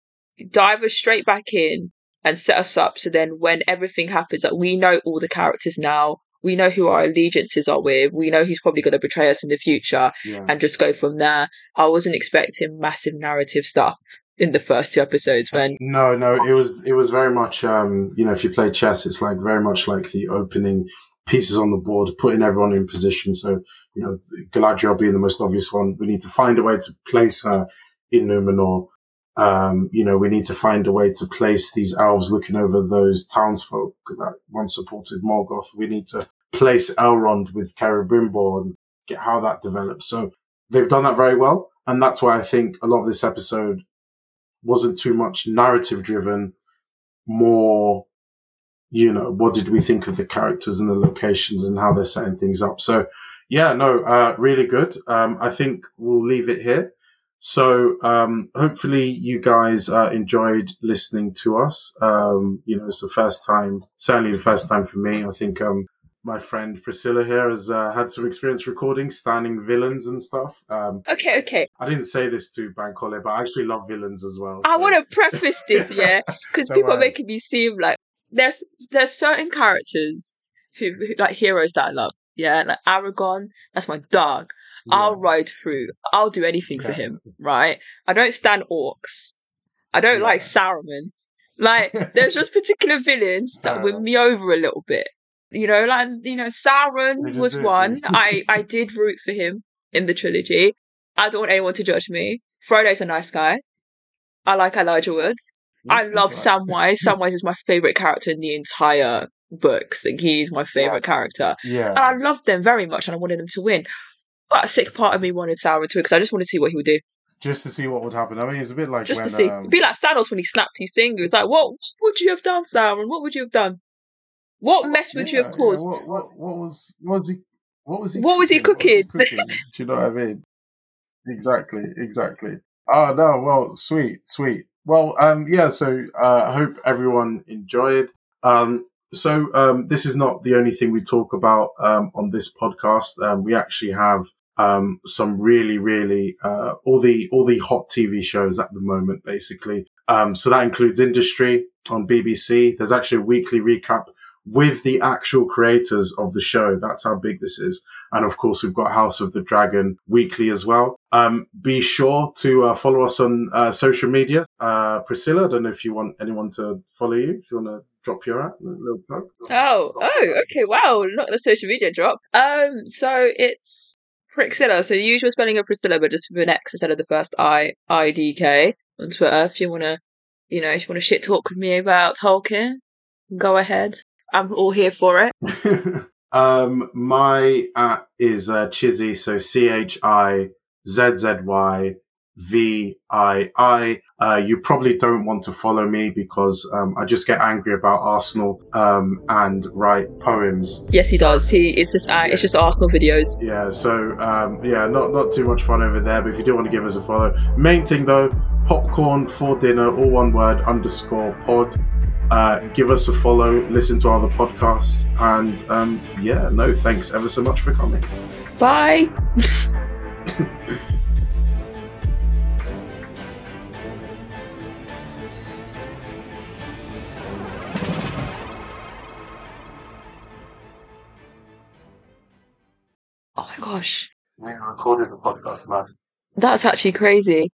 Dive us straight back in and set us up so then when everything happens, like we know all the characters now. We know who our allegiances are with. We know who's probably going to betray us in the future Yeah, and just go from there. I wasn't expecting massive narrative stuff in the first two episodes when No, no, it was it was very much um, you know, if you play chess, it's like very much like the opening pieces on the board, putting everyone in position. So, you know, Galadriel being the most obvious one, we need to find a way to place her in Numenor. Um, you know, we need to find a way to place these elves looking over those townsfolk that once supported Morgoth. We need to place Elrond with Celebrimbor and get how that develops. So they've done that very well. And that's why I think a lot of this episode wasn't too much narrative driven, more, you know, what did we think of the characters and the locations and how they're setting things up. So yeah, no, uh, really good. Um, I think we'll leave it here. So, um, hopefully you guys, uh, enjoyed listening to us. Um, you know, it's the first time, certainly the first time for me. I think, um, my friend Priscilla here has uh, had some experience recording, standing villains and stuff. Um, okay, okay. I didn't say this to Bankole, but I actually love villains as well. I want to preface this, yeah, because people are making me seem like there's there's certain characters who, who like heroes that I love. Yeah, like Aragorn, that's my dog. I'll ride through. I'll do anything for him, right? I don't stand orcs. I don't Yeah. like Saruman. Like, there's just particular villains that win me over a little bit. You know, like you know, Sauron was do it for one. I I did root for him in the trilogy. I don't want anyone to judge me. Frodo's a nice guy. I like Elijah Woods. I love right. Samwise. Samwise is my favorite character in the entire books. Like he's my favorite character, Yeah. and I loved them very much, and I wanted them to win. A sick part of me wanted Sauron to because I just wanted to see what he would do, Just to see what would happen. I mean, it's a bit like just when, to see. um, It'd be like Thanos when he snapped his finger. It's like, what, what would you have done, Sauron? What would you have done? What mess would you yeah, have yeah, caused? what, what, what was what was he What was he? What was he cooking? Do you know what I mean? Exactly, exactly. Oh no, well, sweet, sweet. Well, um, yeah. So uh, I hope everyone enjoyed. Um, so um, this is not the only thing we talk about um, on this podcast. Um, we actually have um, some really, really uh, all the all the hot TV shows at the moment, basically. Um, so that includes Industry on BBC. There's actually a weekly recap with the actual creators of the show. That's how big this is. And of course, we've got House of the Dragon weekly as well. Um, be sure to uh, follow us on uh, social media. Uh, Priscilla, I don't know if you want anyone to follow you. If you want to drop your at, a little plug. Oh, oh, okay. Wow, not the social media drop. Um, so it's Priscilla. So the usual spelling of Priscilla, but just with an X instead of the first I, I D K on Twitter. If you want to, you know, if you want to shit talk with me about Tolkien, go ahead. I'm all here for it. um, my at is uh, Chizzy, so C H I Z Z Y V I I. Uh, you probably don't want to follow me because um, I just get angry about Arsenal um, and write poems. Yes, he does. He it's just uh, it's just Arsenal videos. Yeah, so um, yeah, not not too much fun over there. But if you do want to give us a follow, main thing though, popcorn for dinner, all one word underscore pod. Uh, give us a follow, listen to other podcasts, and um, yeah, no, thanks ever so much for coming. Bye. oh my gosh. We recorded a podcast, man. That's actually crazy.